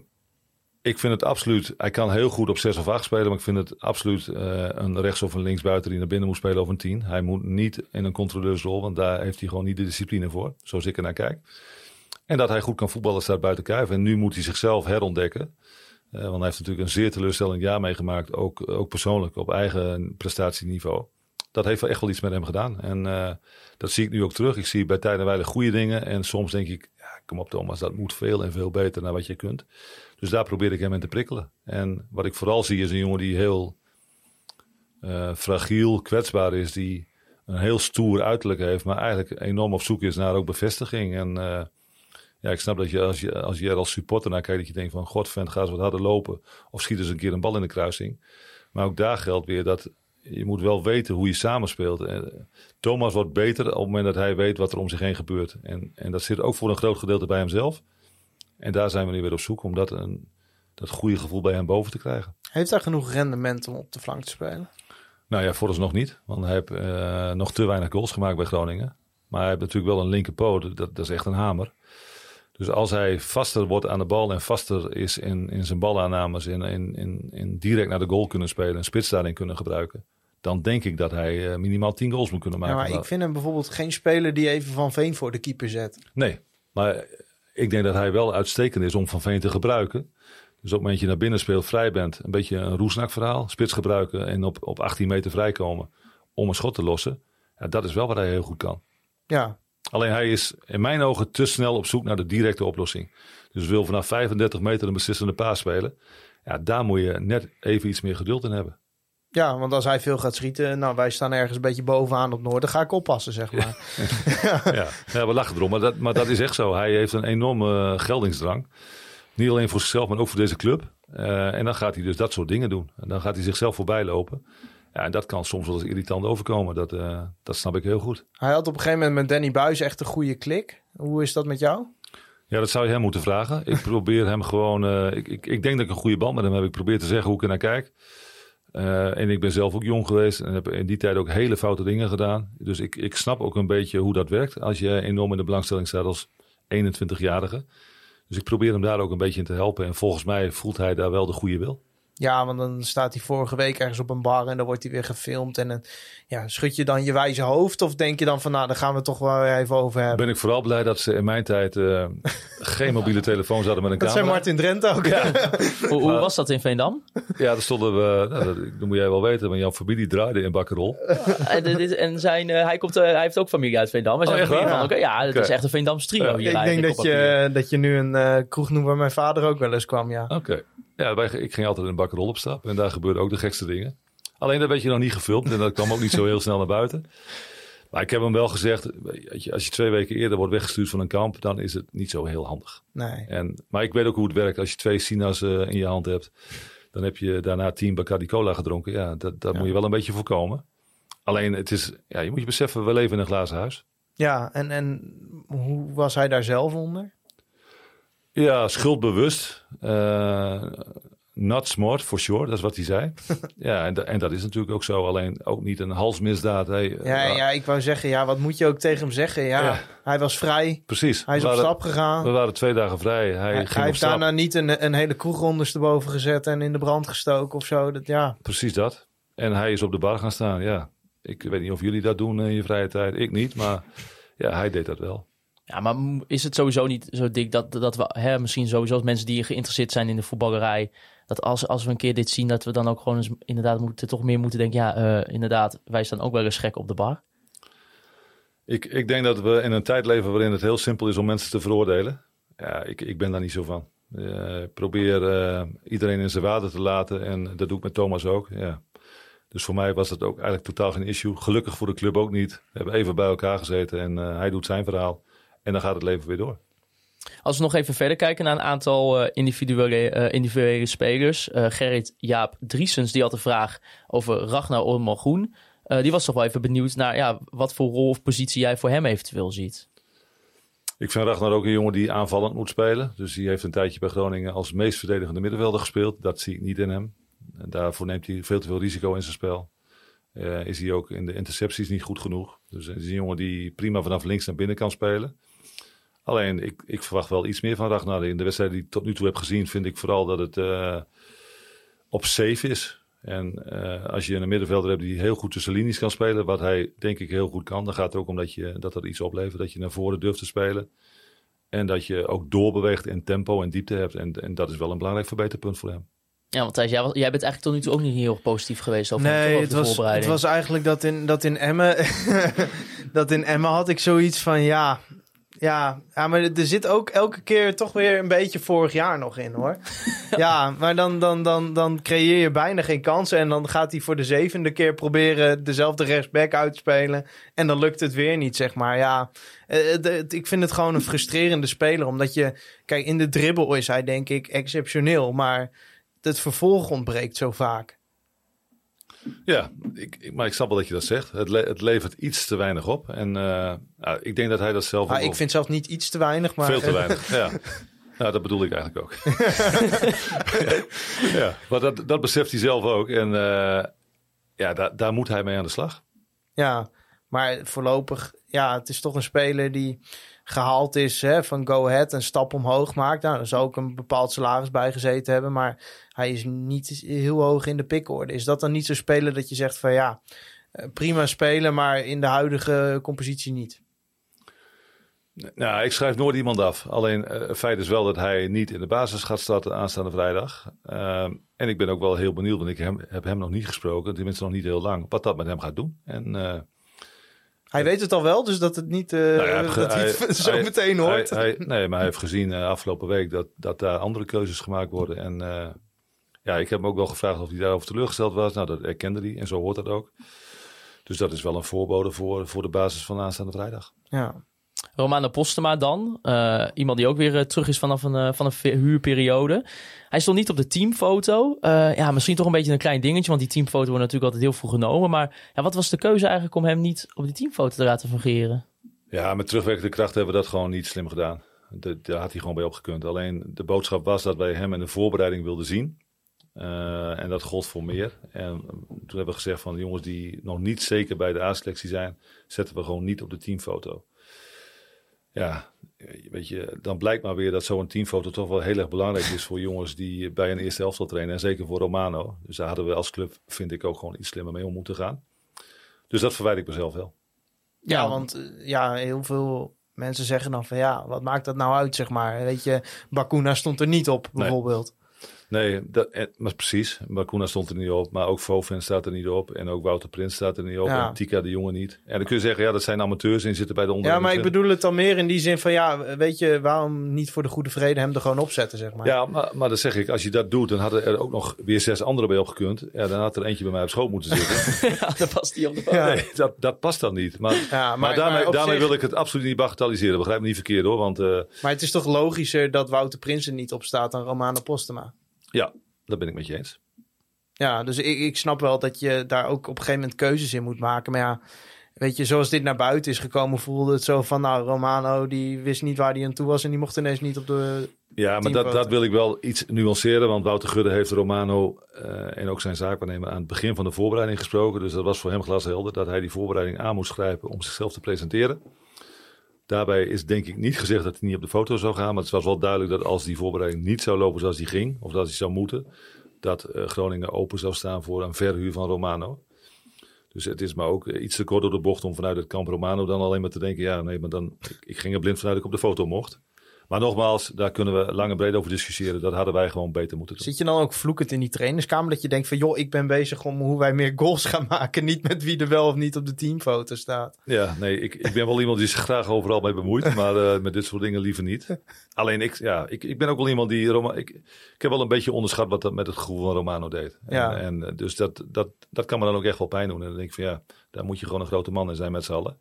S5: ik vind het absoluut, hij kan heel goed op 6 of 8 spelen, maar ik vind het absoluut eh, een rechts- of een linksbuiten die naar binnen moet spelen over een 10. Hij moet niet in een controleursrol, want daar heeft hij gewoon niet de discipline voor, zoals ik er naar kijk. En dat hij goed kan voetballen staat buiten kijf. En nu moet hij zichzelf herontdekken. Eh, want hij heeft natuurlijk een zeer teleurstellend jaar meegemaakt, ook, ook persoonlijk op eigen prestatieniveau. Dat heeft wel echt wel iets met hem gedaan. En eh, dat zie ik nu ook terug. Ik zie bij tijden wijle goede dingen. En soms denk ik, ja, kom op Thomas, dat moet veel en veel beter naar wat je kunt. Dus daar probeer ik hem in te prikkelen. En wat ik vooral zie is een jongen die heel eh, fragiel, kwetsbaar is. Die een heel stoer uiterlijk heeft, maar eigenlijk enorm op zoek is naar ook bevestiging. En ja, ik snap dat je als, je als je er als supporter naar kijkt, dat je denkt van god, vent, ga eens wat harder lopen. Of schiet eens een keer een bal in de kruising. Maar ook daar geldt weer dat je moet wel weten hoe je samenspeelt. En Thomas wordt beter op het moment dat hij weet wat er om zich heen gebeurt. En, en dat zit ook voor een groot gedeelte bij hemzelf. En daar zijn we nu weer op zoek om dat, een, dat goede gevoel bij hem boven te krijgen.
S4: Heeft hij genoeg rendement om op de flank te spelen?
S5: Nou ja, vooralsnog niet. Want hij heeft eh, nog te weinig goals gemaakt bij Groningen. Maar hij heeft natuurlijk wel een linkerpoot. Dat, dat is echt een hamer. Dus als hij vaster wordt aan de bal en vaster is in, in zijn balaannames... In, in, in, in direct naar de goal kunnen spelen en spits daarin kunnen gebruiken... dan denk ik dat hij eh, minimaal 10 goals moet kunnen
S4: Ja,
S5: maken.
S4: maar ik vind hem bijvoorbeeld geen speler die even Van Veen voor de keeper zet.
S5: Nee, maar ik denk dat hij wel uitstekend is om Van Veen te gebruiken. Dus op het moment dat je naar binnen speelt, vrij bent, een beetje een roesnak verhaal. Spits gebruiken en op, op 18 meter vrijkomen om een schot te lossen. Ja, dat is wel wat hij heel goed kan.
S4: Ja,
S5: Alleen hij is in mijn ogen te snel op zoek naar de directe oplossing. Dus wil vanaf 35 meter een beslissende paas spelen. Ja, daar moet je net even iets meer geduld in hebben.
S4: ja, want als hij veel gaat schieten, nou wij staan ergens een beetje bovenaan op Noord, dan ga ik oppassen, zeg maar. [laughs]
S5: ja. ja, we lachen erom, maar dat, maar dat is echt zo. Hij heeft een enorme geldingsdrang. Niet alleen voor zichzelf, maar ook voor deze club. Eh, en dan gaat hij dus dat soort dingen doen. En dan gaat hij zichzelf voorbij lopen. Ja, en dat kan soms wel eens irritant overkomen. Dat, eh, dat snap ik heel goed.
S4: Hij had op een gegeven moment met Danny Buis echt een goede klik. Hoe is dat met jou?
S5: Ja, dat zou je hem moeten vragen. Ik [laughs] probeer hem gewoon. eh, ik, ik, ik denk dat ik een goede band met hem heb. Ik probeer te zeggen hoe ik er naar kijk. Eh, en ik ben zelf ook jong geweest en heb in die tijd ook hele foute dingen gedaan. Dus ik, ik snap ook een beetje hoe dat werkt als je enorm in de belangstelling staat als 21-jarige. Dus ik probeer hem daar ook een beetje in te helpen. En volgens mij voelt hij daar wel de goede wil.
S4: Ja, want dan staat hij vorige week ergens op een bar en dan wordt hij weer gefilmd. En dan ja, schud je dan je wijze hoofd of denk je dan van nou, daar gaan we toch wel even over hebben.
S5: Ben ik vooral blij dat ze in mijn tijd eh, [laughs] geen mobiele telefoons hadden met een
S4: Dat zei
S5: camera.
S4: Martin Drent ook. [laughs]
S3: Hoe, hoe
S5: Maar-
S3: was dat in Veendam?
S5: Ja, daar stonden we. Nou, dat, dat moet jij wel weten, want jouw familie draaide in Bakkerol.
S3: en en zijn, eh, hij, komt, eh, hij heeft ook familie uit Veendam. Zijn
S5: Oh, echt waar?
S3: van. Ja, het
S5: Oké.
S3: is echt een Veendams trio
S5: Ja.
S4: Ik denk dat je, dat je nu een kroeg noemt waar mijn vader ook wel eens kwam, ja.
S5: Oké. Ja, wij, ik ging altijd in Bakkerol op stap en daar gebeurden ook de gekste dingen. Alleen dat werd je nog niet gefilmd en dat kwam ook niet zo heel snel naar buiten. Maar ik heb hem wel gezegd, als je twee weken eerder wordt weggestuurd van een kamp, dan is het niet zo heel handig.
S4: Nee.
S5: En, maar ik weet ook hoe het werkt. Als je twee Sina's eh, in je hand hebt, dan heb je daarna tien Bacardi Cola gedronken. Ja, dat, dat moet je wel een beetje voorkomen. Alleen, het is, ja, je moet je beseffen, we leven in een glazen huis.
S4: Ja, en, en hoe was hij daar zelf onder?
S5: Ja, schuldbewust. eh not smart, for sure. Dat is wat hij zei. [laughs] ja, en, da- en dat is natuurlijk ook zo. Alleen ook niet een halsmisdaad. Hey, eh,
S4: Ja, ja, ik wou zeggen, ja, wat moet je ook tegen hem zeggen? Ja,
S5: Ja.
S4: hij was vrij.
S5: Precies.
S4: Hij is op stap gegaan.
S5: We waren twee dagen vrij. Hij,
S4: hij
S5: ging
S4: hij heeft daarna niet een, een hele kroeg ondersteboven gezet en in de brand gestoken of zo. Dat, ja,
S5: Precies dat. En hij is op de bar gaan staan. Ja, ik weet niet of jullie dat doen in je vrije tijd. Ik niet, maar ja, hij deed dat wel.
S3: Ja, maar is het sowieso niet zo dik dat, dat we hè, misschien sowieso als mensen die geïnteresseerd zijn in de voetballerij, dat als, als we een keer dit zien, dat we dan ook gewoon eens inderdaad moeten, toch meer moeten denken, ja, eh, inderdaad, wij staan ook wel eens gek op de bar.
S5: Ik, ik denk dat we in een tijd leven waarin het heel simpel is om mensen te veroordelen. Ja, ik, ik ben daar niet zo van. Eh, probeer eh, iedereen in zijn waarde te laten. En dat doe ik met Thomas ook. Ja. Dus voor mij was het ook eigenlijk totaal geen issue. Gelukkig voor de club ook niet. We hebben even bij elkaar gezeten en hij doet zijn verhaal. En dan gaat het leven weer door.
S3: Als we nog even verder kijken naar een aantal eh, individuele, eh, individuele spelers. Eh, Gerrit Jaap Driesens, die had een vraag over Ragnar Ormalgroen. Eh die was toch wel even benieuwd naar ja, wat voor rol of positie jij voor hem eventueel ziet.
S5: Ik vind Ragnar ook een jongen die aanvallend moet spelen. Dus die heeft een tijdje bij Groningen als meest verdedigende middenvelder gespeeld. Dat zie ik niet in hem. En daarvoor neemt hij veel te veel risico in zijn spel. Is hij ook in de intercepties niet goed genoeg. Dus het is een jongen die prima vanaf links naar binnen kan spelen. Alleen, ik, ik verwacht wel iets meer van Ragnar. In de wedstrijd die ik tot nu toe heb gezien, vind ik vooral dat het eh, op safe is. En eh, als je een middenvelder hebt die heel goed tussen linies kan spelen, wat hij denk ik heel goed kan, dan gaat het ook om dat, je, dat er iets oplevert. Dat je naar voren durft te spelen. En dat je ook doorbeweegt in tempo en diepte hebt. En, en dat is wel een belangrijk verbeterpunt voor hem.
S3: Ja, want Thijs, jij, was- jij bent eigenlijk tot nu toe ook niet heel positief geweest over,
S4: Nee,
S3: over
S4: het
S3: de
S4: was, het
S3: voorbereiding.
S4: was eigenlijk dat in, dat in Emmen... [laughs] dat in Emmen had ik zoiets van, ja... Ja, ja, maar er zit ook elke keer toch weer een beetje vorig jaar nog in, hoor. [laughs] ja, maar dan, dan, dan, dan creëer je bijna geen kansen. En dan gaat hij voor de zevende keer proberen dezelfde rechtsback uit te spelen. En dan lukt het weer niet, zeg maar. Ja, eh, het- het- ik vind het gewoon een frustrerende speler. Omdat je... Kijk, in de dribbel is hij denk ik exceptioneel. Maar het vervolg ontbreekt zo vaak.
S5: Ja, ik, ik- maar ik snap wel dat je dat zegt. Het, le- het levert iets te weinig op. En eh, nou, ik denk dat hij dat zelf
S4: Ah,
S5: ook
S4: ik vind zelf niet iets te weinig, maar...
S5: Veel te [laughs] weinig, ja. Nou, dat bedoel ik eigenlijk ook. [laughs] ja, maar dat, dat beseft hij zelf ook. En eh, ja, daar, daar moet hij mee aan de slag.
S4: Ja, maar voorlopig, ja, het is toch een speler die gehaald is hè, van Go Ahead, een stap omhoog maakt. Nou, er zal ook een bepaald salaris bij gezeten hebben, maar hij is niet heel hoog in de pikorde. Is dat dan niet zo'n speler dat je zegt van ja, eh, prima spelen, maar in de huidige compositie niet?
S5: Nou, ik schrijf nooit iemand af. Alleen eh, het feit is wel dat hij niet in de basis gaat starten aanstaande vrijdag. Ehm, en ik ben ook wel heel benieuwd, want ik heb hem nog niet gesproken, tenminste nog niet heel lang, wat dat met hem gaat doen. En eh,
S4: Hij weet het al wel, dus dat het niet
S5: Nou ja,
S4: dat hij
S5: hij- [laughs]
S4: zo
S5: hij-
S4: meteen hoort.
S5: Hij, nee, maar hij heeft gezien eh, afgelopen week dat, dat daar andere keuzes gemaakt worden. En eh, ja, ik heb hem ook wel gevraagd of hij daarover teleurgesteld was. Nou, dat erkende hij en zo hoort dat ook. Dus dat is wel een voorbode voor, voor de basis van aanstaande vrijdag.
S4: ja.
S3: Romano Postema dan. Eh, iemand die ook weer eh, terug is vanaf een, eh, van een huurperiode. Hij stond niet op de teamfoto. Ja, misschien toch een beetje een klein dingetje. Want die teamfoto wordt natuurlijk altijd heel vroeg genomen. Maar ja, wat was de keuze eigenlijk om hem niet op die teamfoto te laten fungeren?
S5: Ja, met terugwerkende kracht hebben we dat gewoon niet slim gedaan. Daar had hij gewoon bij opgekund. Alleen de boodschap was dat wij hem in de voorbereiding wilden zien. En dat gold voor meer. En toen hebben we gezegd van jongens die nog niet zeker bij de A-selectie zijn, zetten we gewoon niet op de teamfoto. Ja, weet je, dan blijkt maar weer dat zo'n teamfoto toch wel heel erg belangrijk is voor jongens die bij een eerste elftal trainen. En zeker voor Romano. Dus daar hadden we als club, vind ik, ook gewoon iets slimmer mee om moeten gaan. Dus dat verwijt ik mezelf wel.
S4: Ja, want eh, ja, heel veel mensen zeggen dan van ja, wat maakt dat nou uit, zeg maar. Weet je, Bakuna stond er niet op, bijvoorbeeld.
S5: Nee, dat, eh, maar precies. Bakuna stond er niet op. Maar ook Foven staat er niet op. En ook Wouter Prins staat er niet op.
S4: Ja.
S5: En Tika de Jonge niet. En dan kun je zeggen, ja, dat zijn amateurs en zitten bij de onder.
S4: Ja, maar ik bedoel het dan meer in die zin van ja, weet je, waarom niet voor de goede vrede hem er gewoon opzetten, zeg maar.
S5: Ja, maar, maar dan zeg ik, als je dat doet, dan hadden er ook nog weer zes anderen bij opgekund. Ja, dan had er eentje bij mij op schoot moeten zitten. [laughs]
S3: ja, dat past die op de.
S4: Ja. [laughs]
S5: Nee, dat, dat past dan niet. Maar,
S4: Ja,
S5: maar,
S4: maar,
S5: daarmee,
S4: maar
S5: daarmee
S4: zich-
S5: wil ik het absoluut niet bagatelliseren. Begrijp me niet verkeerd hoor. Want eh,
S4: Maar het is toch logischer dat Wouter Prins er niet op staat dan Romano Postema.
S5: Ja, dat ben ik met je eens.
S4: Ja, dus ik, ik snap wel dat je daar ook op een gegeven moment keuzes in moet maken. Maar ja, weet je, zoals dit naar buiten is gekomen, voelde het zo van, nou, Romano, die wist niet waar hij aan toe was en die mocht ineens niet op de...
S5: Ja, maar dat, dat wil ik wel iets nuanceren. Want Wouter Gudde heeft Romano eh, en ook zijn zaakwaarnemer aan het begin van de voorbereiding gesproken. Dus dat was voor hem glashelder dat hij die voorbereiding aan moest grijpen om zichzelf te presenteren. Daarbij is denk ik niet gezegd dat hij niet op de foto zou gaan. Maar het was wel duidelijk dat als die voorbereiding niet zou lopen zoals die ging, of dat hij zou moeten, dat eh, Groningen open zou staan voor een verhuur van Romano. Dus het is maar ook eh, iets te kort door de bocht om vanuit het kamp Romano dan alleen maar te denken, ja nee, maar dan, ik, ik ging er blind vanuit dat ik op de foto mocht. Maar nogmaals, daar kunnen we lang en breed over discussiëren. Dat hadden wij gewoon beter moeten doen.
S4: Zit je dan ook vloekend in die trainerskamer dat je denkt van... joh, ik ben bezig om hoe wij meer goals gaan maken. Niet met wie er wel of niet op de teamfoto staat.
S5: Ja, nee, ik, ik ben wel iemand die zich graag overal mee bemoeit. Maar eh, met dit soort dingen liever niet. [laughs] Alleen ik, ja, ik, ik ben ook wel iemand die... Roma, ik, ik heb wel een beetje onderschat wat dat met het gevoel van Romano deed.
S4: Ja.
S5: En, en eh, dus dat, dat, dat kan me dan ook echt wel pijn doen. En dan denk ik van ja, daar moet je gewoon een grote man in zijn met z'n allen.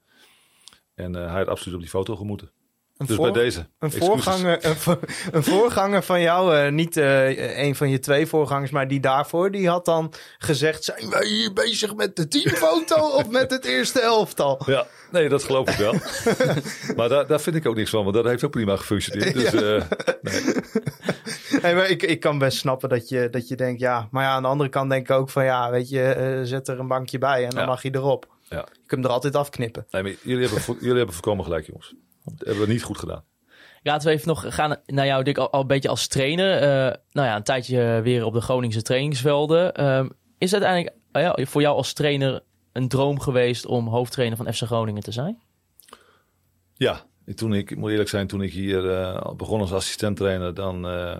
S5: En eh, hij had absoluut op die foto gemoeten.
S4: Een,
S5: Dus
S4: voor-
S5: bij deze.
S4: een,
S5: excuses.
S4: voorganger, een, voor- een voorganger van jou, eh, niet eh, een van je twee voorgangers, maar die daarvoor, die had dan gezegd: zijn wij hier bezig met de teamfoto [laughs] of met het eerste elftal?
S5: Ja, nee, dat geloof ik wel. [laughs] maar daar, daar vind ik ook niks van, want dat heeft ook prima gefunctioneerd. Dus eh, [laughs]
S4: Hey, maar ik, ik kan best snappen dat je, dat je denkt, ja. Maar ja, aan de andere kant denk ik ook van, ja, weet je, zet er een bankje bij en dan
S5: Ja.
S4: mag hij erop.
S5: Ja.
S4: Je kunt hem er altijd afknippen.
S5: nee, maar jullie, hebben, jullie hebben voorkomen gelijk, jongens. Dat hebben we niet goed gedaan.
S3: Laten we even nog gaan naar jou, Dick, al, al een beetje als trainer. Eh, nou ja, een tijdje weer op de Groningse trainingsvelden. Ehm, is het uiteindelijk eh, ja, voor jou als trainer een droom geweest om hoofdtrainer van FC Groningen te zijn?
S5: Ja, toen ik, ik moet eerlijk zijn, toen ik hier eh, begon als assistent-trainer, dan, eh,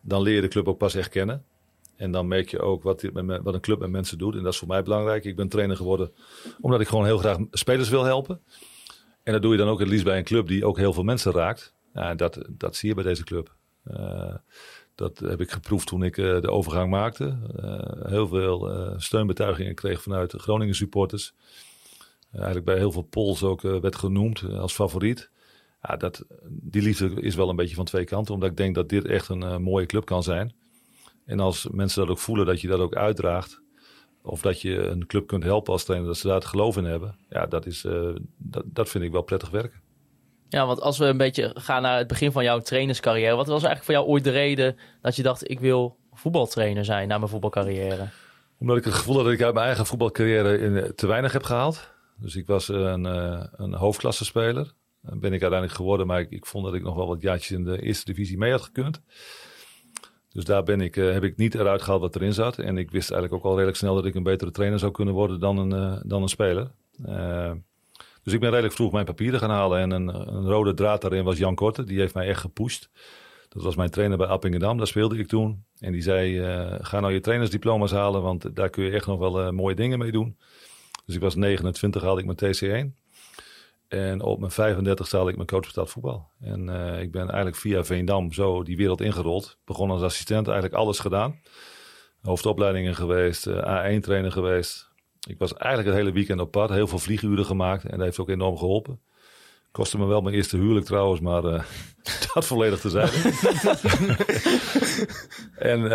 S5: dan leer je de club ook pas echt kennen. En dan merk je ook wat, met me- wat een club met mensen doet. En dat is voor mij belangrijk. Ik ben trainer geworden omdat ik gewoon heel graag spelers wil helpen. En dat doe je dan ook het liefst bij een club die ook heel veel mensen raakt. Dat, dat zie je bij deze club. Eh, dat heb ik geproefd toen ik eh, de overgang maakte. Eh, heel veel steunbetuigingen kreeg vanuit de Groningen supporters. Eigenlijk bij heel veel polls ook werd genoemd als favoriet. Ja, dat, die liefde is wel een beetje van twee kanten. Omdat ik denk dat dit echt een mooie club kan zijn. En als mensen dat ook voelen, dat je dat ook uitdraagt. Of dat je een club kunt helpen als trainer, dat ze daar het geloof in hebben. Ja, dat, is, eh, dat, dat vind ik wel prettig werken.
S3: Ja, want als we een beetje gaan naar het begin van jouw trainerscarrière. Wat was eigenlijk voor jou ooit de reden dat je dacht, ik wil voetbaltrainer zijn na mijn voetbalcarrière?
S5: Omdat ik het gevoel had dat ik uit mijn eigen voetbalcarrière in, eh, te weinig heb gehaald. Dus ik was een, eh een hoofdklassespeler. Dat ben ik uiteindelijk geworden, maar ik, ik vond dat ik nog wel wat jaartjes in de eerste divisie mee had gekund. Dus daar ben ik, eh, heb ik niet eruit gehaald wat erin zat. En ik wist eigenlijk ook al redelijk snel dat ik een betere trainer zou kunnen worden dan een, eh, dan een speler. Eh, dus ik ben redelijk vroeg mijn papieren gaan halen. En een, een rode draad daarin was Jan Korte. Die heeft mij echt gepusht. Dat was mijn trainer bij Appingedam. Daar speelde ik toen. En die zei, ga nou je trainersdiploma's halen. Want daar kun je echt nog wel mooie dingen mee doen. Dus ik was 29, haalde ik mijn TC1. En op mijn 35 haalde ik mijn coach betaald voetbal. En eh, ik ben eigenlijk via Veendam zo die wereld ingerold. Begon als assistent, eigenlijk alles gedaan. Hoofdopleidingen geweest, eh, A1-trainer geweest. Ik was eigenlijk het hele weekend op pad. Heel veel vlieguren gemaakt. En dat heeft ook enorm geholpen. Kostte me wel mijn eerste huwelijk trouwens, maar eh, [laughs] dat volledig te zijn. [laughs] en,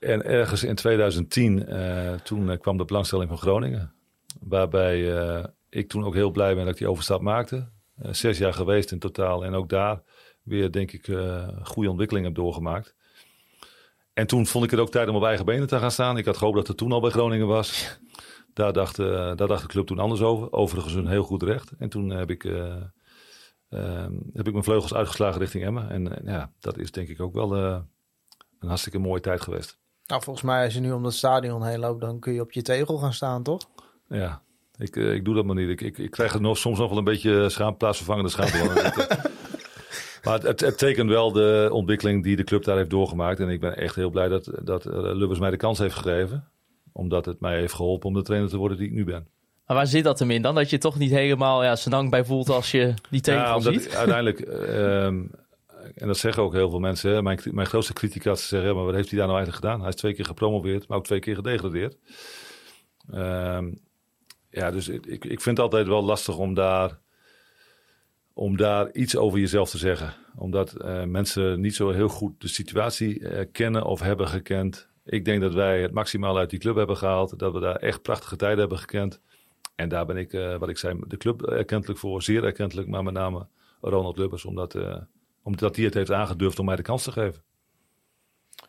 S5: en ergens in 2010, eh, toen kwam de belangstelling van Groningen. Waarbij ik toen ook heel blij ben dat ik die overstap maakte. Eh, zes jaar geweest in totaal en ook daar weer denk ik eh goede ontwikkeling heb doorgemaakt. En toen vond ik het ook tijd om op eigen benen te gaan staan. Ik had gehoopt dat het toen al bij Groningen was. Daar dacht, eh, daar dacht de club toen anders over. Overigens een heel goed recht. En toen heb ik, eh, ehm, heb ik mijn vleugels uitgeslagen richting Emmen. En ja, dat is denk ik ook wel een hartstikke mooie tijd geweest.
S4: Nou, volgens mij als je nu om dat stadion heen loopt, dan kun je op je tegel gaan staan, toch?
S5: Ja, ik, eh, ik doe dat maar niet. Ik, ik, ik krijg er nog, soms nog wel een beetje schaam, plaatsvervangende schaamte van. [laughs] maar het, het, het tekent wel de ontwikkeling die de club daar heeft doorgemaakt. En ik ben echt heel blij dat, dat eh, Lubbers mij de kans heeft gegeven. Omdat het mij heeft geholpen om de trainer te worden die ik nu ben.
S3: Maar waar zit dat hem in dan? Dat je toch niet helemaal ja, dank bij voelt als je die tegel
S5: Ja, omdat
S3: ziet?
S5: uiteindelijk, eh, ehm, en dat zeggen ook heel veel mensen, hè, mijn, mijn grootste criticas zeggen, maar wat heeft hij daar nou eigenlijk gedaan? Hij is twee keer gepromoveerd, maar ook twee keer gedegradeerd. Ehm, ja, dus ik, ik vind het altijd wel lastig om daar, om daar iets over jezelf te zeggen. Omdat eh, mensen niet zo heel goed de situatie eh, kennen of hebben gekend. Ik denk dat wij het maximaal uit die club hebben gehaald. Dat we daar echt prachtige tijden hebben gekend. En daar ben ik, eh, wat ik zei, de club erkentelijk voor. Zeer erkentelijk, maar met name Ronald Lubbers. Omdat, omdat hij het heeft aangedurfd om mij de kans te geven.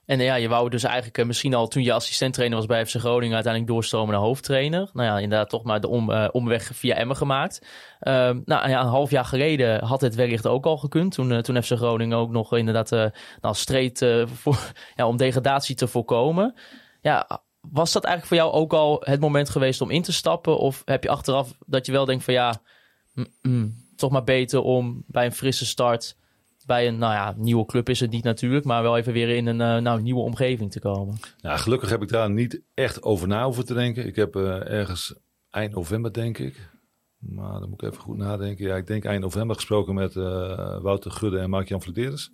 S3: En eh, ja, je wou dus eigenlijk eh, misschien al toen je assistenttrainer was bij FC Groningen uiteindelijk doorstromen naar hoofdtrainer. Nou ja, inderdaad toch maar de om, eh, omweg via Emmen gemaakt. Ehm, nou ja, een half jaar geleden had het wellicht ook al gekund. Toen, toen FC Groningen ook nog inderdaad nou, streed [laughs] ja, om degradatie te voorkomen. Ja, was dat eigenlijk voor jou ook al het moment geweest om in te stappen? Of heb je achteraf dat je wel denkt van ja, toch maar beter om bij een frisse start bij een nou ja, nieuwe club is het niet natuurlijk, maar wel even weer in een eh, nou, nieuwe omgeving te komen.
S5: Ja, gelukkig heb ik daar niet echt over na hoeven te denken. Ik heb eh, ergens eind november, denk ik. Maar dan moet ik even goed nadenken. Ja, ik denk eind november gesproken met eh, Wouter Gudde en Mark-Jan Vlederis.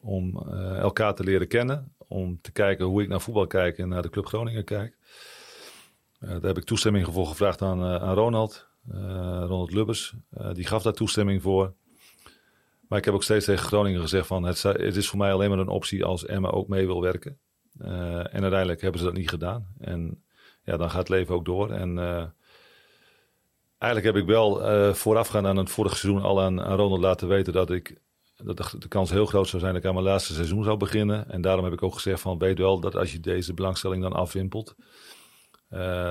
S5: Om elkaar te leren kennen. Om te kijken hoe ik naar voetbal kijk en naar de Club Groningen kijk. Daar heb ik toestemming voor gevraagd aan, aan Ronald. Ronald Lubbers. Die gaf daar toestemming voor. Maar ik heb ook steeds tegen Groningen gezegd van het, het is voor mij alleen maar een optie als Emma ook mee wil werken. Eh, en uiteindelijk hebben ze dat niet gedaan. En ja, dan gaat het leven ook door. En eh, eigenlijk heb ik wel eh voorafgaand aan het vorige seizoen al aan, Ronald laten weten dat ik dat de, kans heel groot zou zijn dat ik aan mijn laatste seizoen zou beginnen. En daarom heb ik ook gezegd van weet wel dat als je deze belangstelling dan afwimpelt,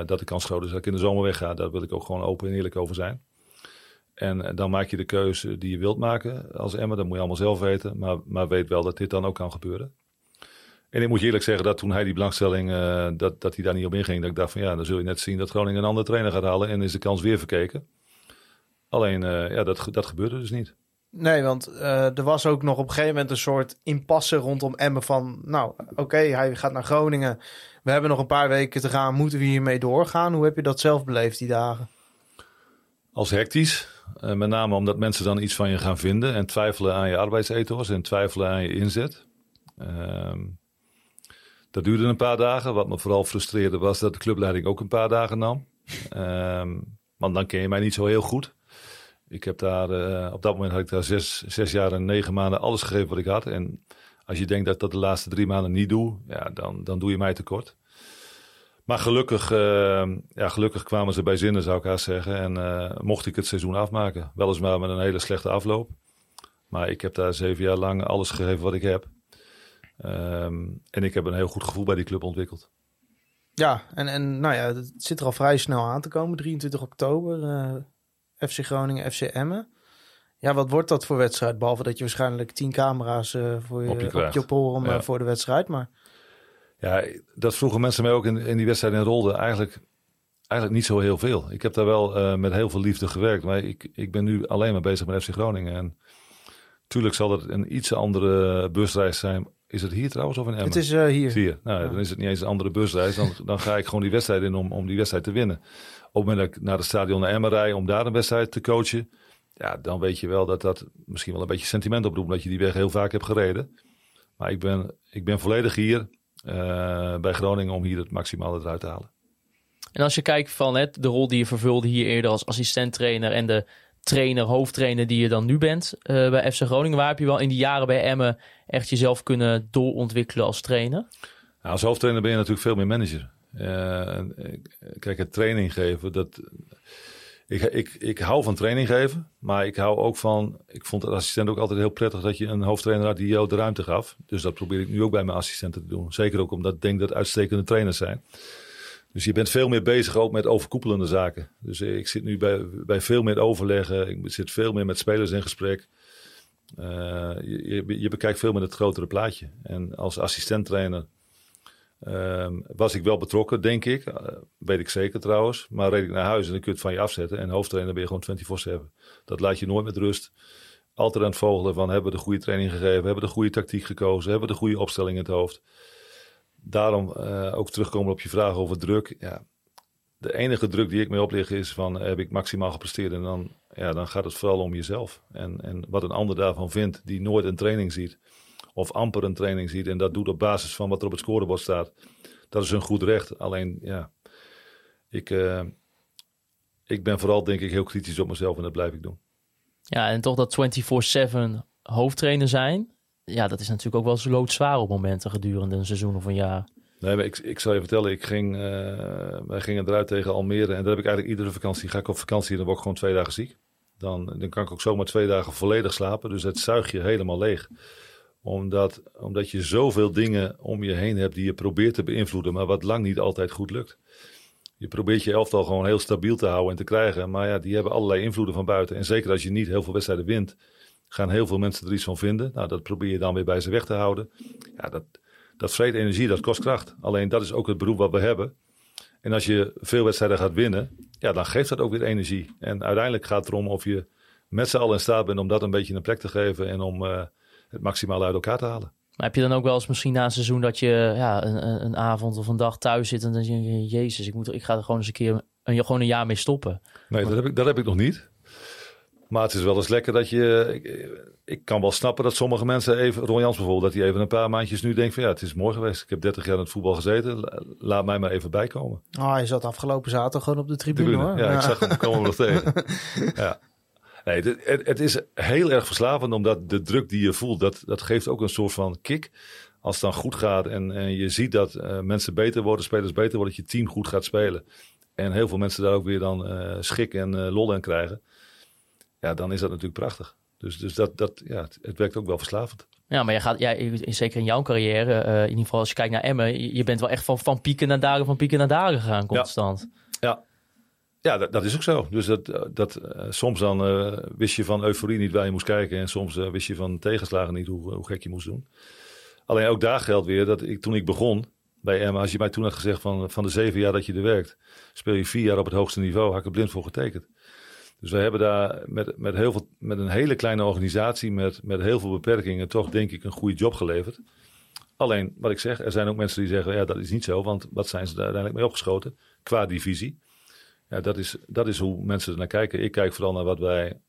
S5: dat de kans groot is dat ik in de zomer wegga. Daar wil ik ook gewoon open en eerlijk over zijn. En eh, dan maak je de keuze die je wilt maken als Emma. Dat moet je allemaal zelf weten. Maar, maar weet wel dat dit dan ook kan gebeuren. En ik moet je eerlijk zeggen dat toen hij die belangstelling, eh, dat, dat hij daar niet op inging. Dat ik dacht van ja, dan zul je net zien dat Groningen een andere trainer gaat halen. En is de kans weer verkeken. Alleen, eh, ja, dat, dat gebeurde dus niet.
S4: Nee, want er was ook nog op een gegeven moment een soort impasse rondom Emmen van... Nou, oké, hij gaat naar Groningen. We hebben nog een paar weken te gaan. Moeten we hiermee doorgaan? Hoe heb je dat zelf beleefd die dagen?
S5: Als hectisch. Eh, met name omdat mensen dan iets van je gaan vinden. En twijfelen aan je arbeidsethos en twijfelen aan je inzet. Ehm, dat duurde een paar dagen. Wat me vooral frustreerde was dat de clubleiding ook een paar dagen nam. Ehm, want dan ken je mij niet zo heel goed. Ik heb daar, eh, op dat moment had ik daar zes, zes jaar en negen maanden alles gegeven wat ik had. En als je denkt dat ik dat de laatste drie maanden niet doe, ja, dan, dan doe je mij tekort. Maar gelukkig, eh, ja, gelukkig kwamen ze bij zinnen, zou ik haast zeggen. En eh, mocht ik het seizoen afmaken. Weliswaar met een hele slechte afloop. Maar ik heb daar zeven jaar lang alles gegeven wat ik heb. Ehm, en ik heb een heel goed gevoel bij die club ontwikkeld.
S4: Ja, en, en nou ja, het zit er al vrij snel aan te komen. 23 oktober, eh, FC Groningen, FC Emmen. Ja, wat wordt dat voor wedstrijd? Behalve dat je waarschijnlijk tien camera's eh, voor je,
S5: Op je
S4: op
S5: krijgt.
S4: je porum
S5: Ja.
S4: voor de wedstrijd. Maar
S5: Ja, dat vroegen mensen mij ook in, in die wedstrijd in Rolde. Eigenlijk, eigenlijk niet zo heel veel. Ik heb daar wel eh, met heel veel liefde gewerkt. Maar ik, ik ben nu alleen maar bezig met FC Groningen. En tuurlijk zal het een iets andere busreis zijn. Is het hier trouwens of in Emmen?
S4: het is eh, hier.
S5: Zie je, nou, dan is het niet eens een andere busreis. Dan, dan ga ik gewoon die wedstrijd in om, om die wedstrijd te winnen. Op het moment dat ik naar het stadion naar Emmen rij om daar een wedstrijd te coachen. Ja, dan weet je wel dat dat misschien wel een beetje sentiment oproept. Dat je die weg heel vaak hebt gereden. Maar ik ben, ik ben volledig hier bij Groningen om hier het maximale eruit te halen.
S3: En als je kijkt van hè, de rol die je vervulde hier eerder als assistent-trainer en de trainer, hoofdtrainer die je dan nu bent eh, bij FC Groningen, waar heb je wel in die jaren bij Emmen echt jezelf kunnen doorontwikkelen als trainer?
S5: Nou, als hoofdtrainer ben je natuurlijk veel meer manager. Eh, eh, kijk, het training geven, dat, ik, ik, ik hou van training geven, maar ik hou ook van, ik vond het assistent ook altijd heel prettig dat je een hoofdtrainer had die jou de ruimte gaf. Dus dat probeer ik nu ook bij mijn assistenten te doen. Zeker ook omdat ik denk dat uitstekende trainers zijn. Dus je bent veel meer bezig ook met overkoepelende zaken. Dus ik zit nu bij, bij veel meer overleggen. Ik zit veel meer met spelers in gesprek. Eh, je, je bekijkt veel meer het grotere plaatje. En als assistent-trainer ehm, was ik wel betrokken, denk ik. Eh, weet ik zeker trouwens. Maar reed ik naar huis en dan kun je het van je afzetten. En hoofdtrainer ben je gewoon 24-7. Dat laat je nooit met rust. Altijd aan het vogelen van hebben we de goede training gegeven? Hebben we de goede tactiek gekozen? Hebben we de goede opstelling in het hoofd? Daarom eh, ook terugkomen op je vraag over druk. Ja, de enige druk die ik mee oplig is van heb ik maximaal gepresteerd. En dan, ja, dan gaat het vooral om jezelf. En, en wat een ander daarvan vindt die nooit een training ziet. Of amper een training ziet. En dat doet op basis van wat er op het scorebord staat. Dat is een goed recht. Alleen ja, ik, eh, ik ben vooral denk ik heel kritisch op mezelf en dat blijf ik doen.
S3: Ja, en toch dat 24-7 hoofdtrainer zijn, ja, dat is natuurlijk ook wel eens loodzwaar op momenten gedurende een seizoen of een jaar.
S5: Nee, maar ik, ik zal je vertellen, ik ging, eh, wij gingen eruit tegen Almere. En daar heb ik eigenlijk iedere vakantie, ga ik op vakantie en dan word ik gewoon twee dagen ziek. Dan, dan kan ik ook zomaar twee dagen volledig slapen. Dus het zuig je helemaal leeg. Omdat, omdat je zoveel dingen om je heen hebt die je probeert te beïnvloeden, maar wat lang niet altijd goed lukt. Je probeert je elftal gewoon heel stabiel te houden en te krijgen. Maar ja, die hebben allerlei invloeden van buiten. En zeker als je niet heel veel wedstrijden wint, gaan heel veel mensen er iets van vinden. Nou, dat probeer je dan weer bij ze weg te houden. Ja, dat, dat vreet energie, dat kost kracht. Alleen dat is ook het beroep wat we hebben. En als je veel wedstrijden gaat winnen, ja, dan geeft dat ook weer energie. En uiteindelijk gaat het erom of je met z'n allen in staat bent om dat een beetje een plek te geven. En om, eh, het maximale uit elkaar te halen.
S3: Maar heb je dan ook wel eens misschien na een seizoen dat je ja, een, een, een avond of een dag thuis zit en dan denk je, jezus, ik, moet, ik ga er gewoon eens een keer een, gewoon een jaar mee stoppen.
S5: Nee, dat heb, ik, dat heb ik nog niet. Maar het is wel eens lekker dat je... Ik, ik kan wel snappen dat sommige mensen even... Ron Jans bijvoorbeeld, dat hij even een paar maandjes nu denkt van... Ja, het is mooi geweest. Ik heb 30 jaar in het voetbal gezeten. La- Laat mij maar even bijkomen.
S4: Ah, hij zat afgelopen zaterdag gewoon op de tribune,
S5: Tribune.
S4: hoor.
S5: Ja, ik zag hem komen nog tegen. [laughs] Ja. Nee, het, het, is heel erg verslavend, omdat de druk die je voelt, dat, dat geeft ook een soort van kick. Als het dan goed gaat en, en je ziet dat eh, mensen beter worden, spelers beter worden, dat je team goed gaat spelen. En heel veel mensen daar ook weer dan eh, schik en eh, lol aan krijgen. Ja, dan is dat natuurlijk prachtig. Dus, dus dat, dat, ja, het, het werkt ook wel verslavend.
S3: Ja, maar je gaat, ja, zeker in jouw carrière, in ieder geval als je kijkt naar Emmen, je, je bent wel echt van, van pieken naar dagen, van pieken naar dagen gegaan constant.
S5: Ja, dat, dat is ook zo. Dus dat, eh, dat, eh, soms dan eh, wist je van euforie niet waar je moest kijken. En soms wist je van tegenslagen niet hoe, hoe gek je moest doen. Alleen ook daar geldt weer dat ik, toen ik begon bij Emma, als je mij toen had gezegd van, van de zeven jaar dat je er werkt, speel je vier jaar op het hoogste niveau, had ik er blind voor getekend. Dus we hebben daar met, met, heel veel, met een hele kleine organisatie, met, met heel veel beperkingen, toch denk ik een goede job geleverd. Alleen, wat ik zeg, er zijn ook mensen die zeggen, ja dat is niet zo, want wat zijn ze daar uiteindelijk mee opgeschoten? Qua divisie. Ja, dat is, dat is hoe mensen er naar kijken. Ik kijk vooral naar wat wij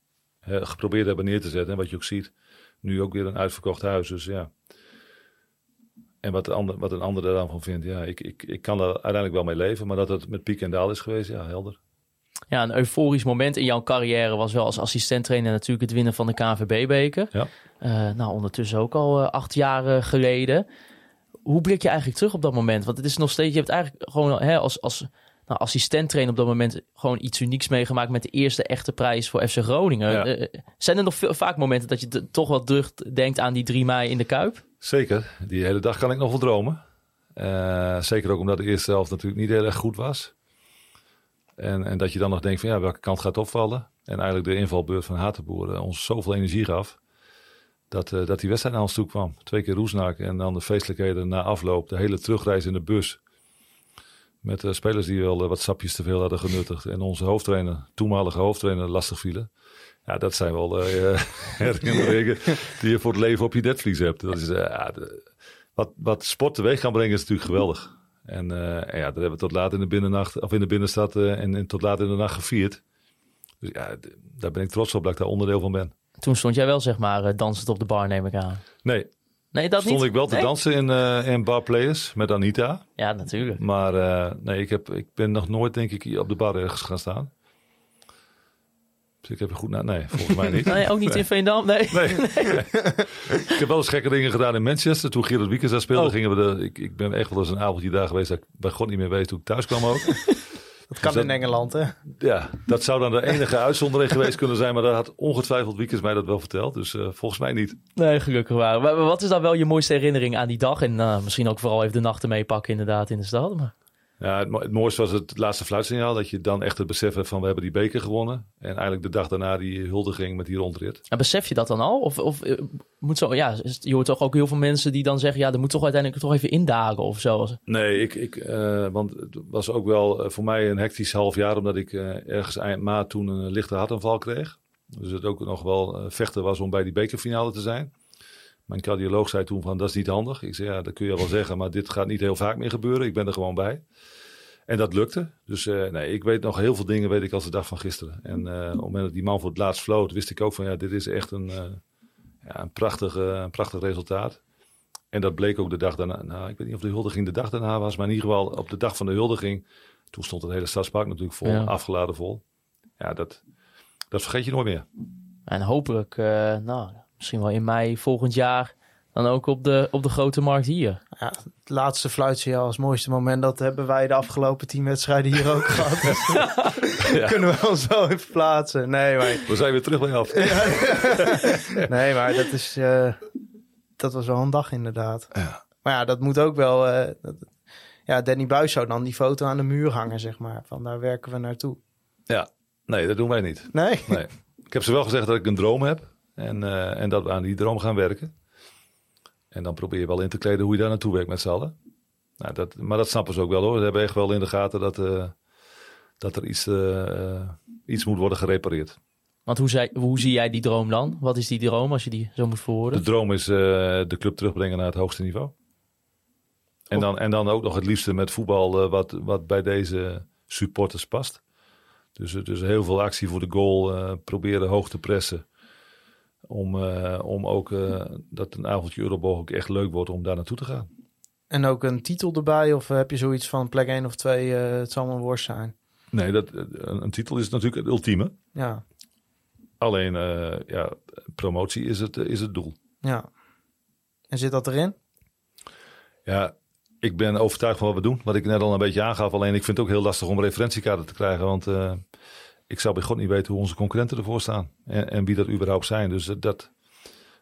S5: hè, geprobeerd hebben neer te zetten. En wat je ook ziet, nu ook weer een uitverkocht huis. Dus ja. En wat, de ander, wat een ander er dan van vindt, ja, ik, ik, ik kan daar uiteindelijk wel mee leven. Maar dat het met piek en daal is geweest, ja, helder.
S3: Ja, een euforisch moment in jouw carrière was wel als assistenttrainer natuurlijk het winnen van de KNVB-beker.
S5: Ja.
S3: Eh, nou, ondertussen ook al eh, acht jaar eh, geleden. Hoe blik je eigenlijk terug op dat moment? Want het is nog steeds, je hebt eigenlijk gewoon hè, als, als nou, assistent-trainer op dat moment gewoon iets unieks meegemaakt met de eerste echte prijs voor FC Groningen.
S5: Ja.
S3: Eh, zijn er nog veel, vaak momenten dat je toch wat terugdenkt aan die 3 mei in de Kuip?
S5: Zeker, die hele dag kan ik nog wel dromen. Eh, zeker ook omdat de eerste helft natuurlijk niet heel erg goed was. En, en dat je dan nog denkt van ja, welke kant gaat opvallen? En eigenlijk de invalbeurt van Hatenboer eh, ons zoveel energie gaf. Dat, eh, dat die wedstrijd naar ons toe kwam. Twee keer Roesnak en dan de feestelijkheden na afloop. De hele terugreis in de bus. Met eh, spelers die wel eh, wat sapjes te veel hadden genuttigd. En onze hoofdtrainer, toenmalige hoofdtrainer, lastig vielen. Ja, dat zijn wel eh, [laughs] herinneringen die je voor het leven op je netvlies hebt. Dat is, wat, wat sport teweeg kan brengen is natuurlijk geweldig. En, en ja, dat hebben we tot laat in de binnennacht, of in de binnenstad en, en tot laat in de nacht gevierd. Dus ja, daar ben ik trots op dat ik daar onderdeel van ben.
S3: Toen stond jij wel, zeg maar, dansend op de bar, neem ik aan.
S5: Nee,
S3: Nee, dat
S5: stond
S3: niet?
S5: ik wel te
S3: Nee?
S5: dansen in, eh in Bar Players met Anita.
S3: Ja, natuurlijk.
S5: Maar eh, nee, ik, heb, ik ben nog nooit, denk ik, hier op de bar ergens gaan staan. Dus ik heb er goed naar. Nee, volgens mij niet. [laughs]
S3: Nee, ook niet in Veendam? Nee. [laughs]
S5: Nee. ik heb wel eens gekke dingen gedaan in Manchester. Toen Gerard Wiekers daar speelde,
S3: Oh.
S5: gingen we de, ik, ik ben echt wel eens een avondje daar geweest dat ik bij God niet meer weet hoe ik thuis kwam ook. [laughs]
S4: Dat kan
S5: Dus
S4: in
S5: dat-
S4: Engeland, hè?
S5: ja, dat zou dan de [laughs] enige uitzondering geweest kunnen zijn. Maar daar had ongetwijfeld Wiekers mij dat wel verteld. Dus eh, volgens mij niet.
S3: Nee, gelukkig waar. Maar Wat is dan wel je mooiste herinnering aan die dag? En eh, misschien ook vooral even de nachten meepakken inderdaad in de stad. Maar...
S5: Ja, het, mo- het mooiste was het laatste fluitsignaal. Dat je dan echt het besef hebt van we hebben die beker gewonnen. En eigenlijk de dag daarna die huldiging met die rondrit.
S3: Ja, besef je dat dan al? Of, of eh, moet zo, ja, je hoort toch ook heel veel mensen die dan zeggen... ja, er moet toch uiteindelijk toch even indagen of zo.
S5: Nee, ik, ik, eh, want het was ook wel eh, voor mij een hectisch half jaar. Omdat ik ergens eind maart toen een lichte hartaanval kreeg. Dus het ook nog wel vechten was om bij die bekerfinale te zijn. Mijn cardioloog zei toen van dat is niet handig. Ik zei ja, dat kun je wel zeggen, maar dit gaat niet heel vaak meer gebeuren. Ik ben er gewoon bij. En dat lukte. Dus eh, nee, ik weet nog heel veel dingen weet ik als de dag van gisteren. En eh, op het moment dat die man voor het laatst floot, wist ik ook van ja, dit is echt een, eh, ja, een, prachtig, een prachtig resultaat. En dat bleek ook de dag daarna. Nou, ik weet niet of de huldiging de dag daarna was, maar in ieder geval op de dag van de huldiging. Toen stond het hele stadspark natuurlijk vol,
S3: Ja.
S5: afgeladen vol. Ja, dat, dat vergeet je nooit meer.
S3: En hopelijk, nou, misschien wel in mei volgend jaar... dan ook op de, op de grote markt hier.
S4: Ja, het laatste fluitsignaal als mooiste moment. Dat hebben wij de afgelopen tien wedstrijden hier ook [laughs] gehad. Dus
S5: Ja.
S4: kunnen we ons wel even plaatsen. Nee, maar,
S5: We zijn weer terug bij af. [laughs]
S4: nee, maar dat, is, eh, dat was wel een dag inderdaad. Maar ja, dat moet ook wel... eh, dat- ja, Danny Buis zou dan die foto aan de muur hangen, zeg maar. Van daar werken we naartoe.
S5: Ja, nee, dat doen wij niet.
S4: Nee?
S5: Nee. Ik heb ze wel gezegd dat ik een droom heb. En, eh, en dat we aan die droom gaan werken. En dan probeer je wel in te kleden hoe je daar naartoe werkt met z'n allen. Nou, dat, maar dat snappen ze ook wel hoor. Ze hebben echt wel in de gaten dat, eh, dat er iets, eh, iets moet worden gerepareerd.
S3: Want hoe, zei, hoe zie jij die droom dan? Wat is die droom als je die zo moet verwoorden?
S5: De droom is de club terugbrengen naar het hoogste niveau. En dan, en dan ook nog het liefste met voetbal wat, wat bij deze supporters past. Dus, dus heel veel actie voor de goal. proberen hoog te pressen. Om, eh, om ook eh, dat een avondje Euroborg ook echt leuk wordt om daar naartoe te gaan.
S4: En ook een titel erbij? Of heb je zoiets van plek 1 of 2, eh, het zal maar worst zijn?
S5: Nee, dat, een, een titel is natuurlijk het ultieme.
S4: Ja,
S5: Alleen ja, promotie is het, is het doel.
S4: ja. En zit dat erin?
S5: Ja, ik ben overtuigd van wat we doen. Wat ik net al een beetje aangaf. Alleen ik vind het ook heel lastig om referentiekaarten te krijgen. Want ik zou bij God niet weten hoe onze concurrenten ervoor staan. En, en wie dat überhaupt zijn. Dus dat- dat,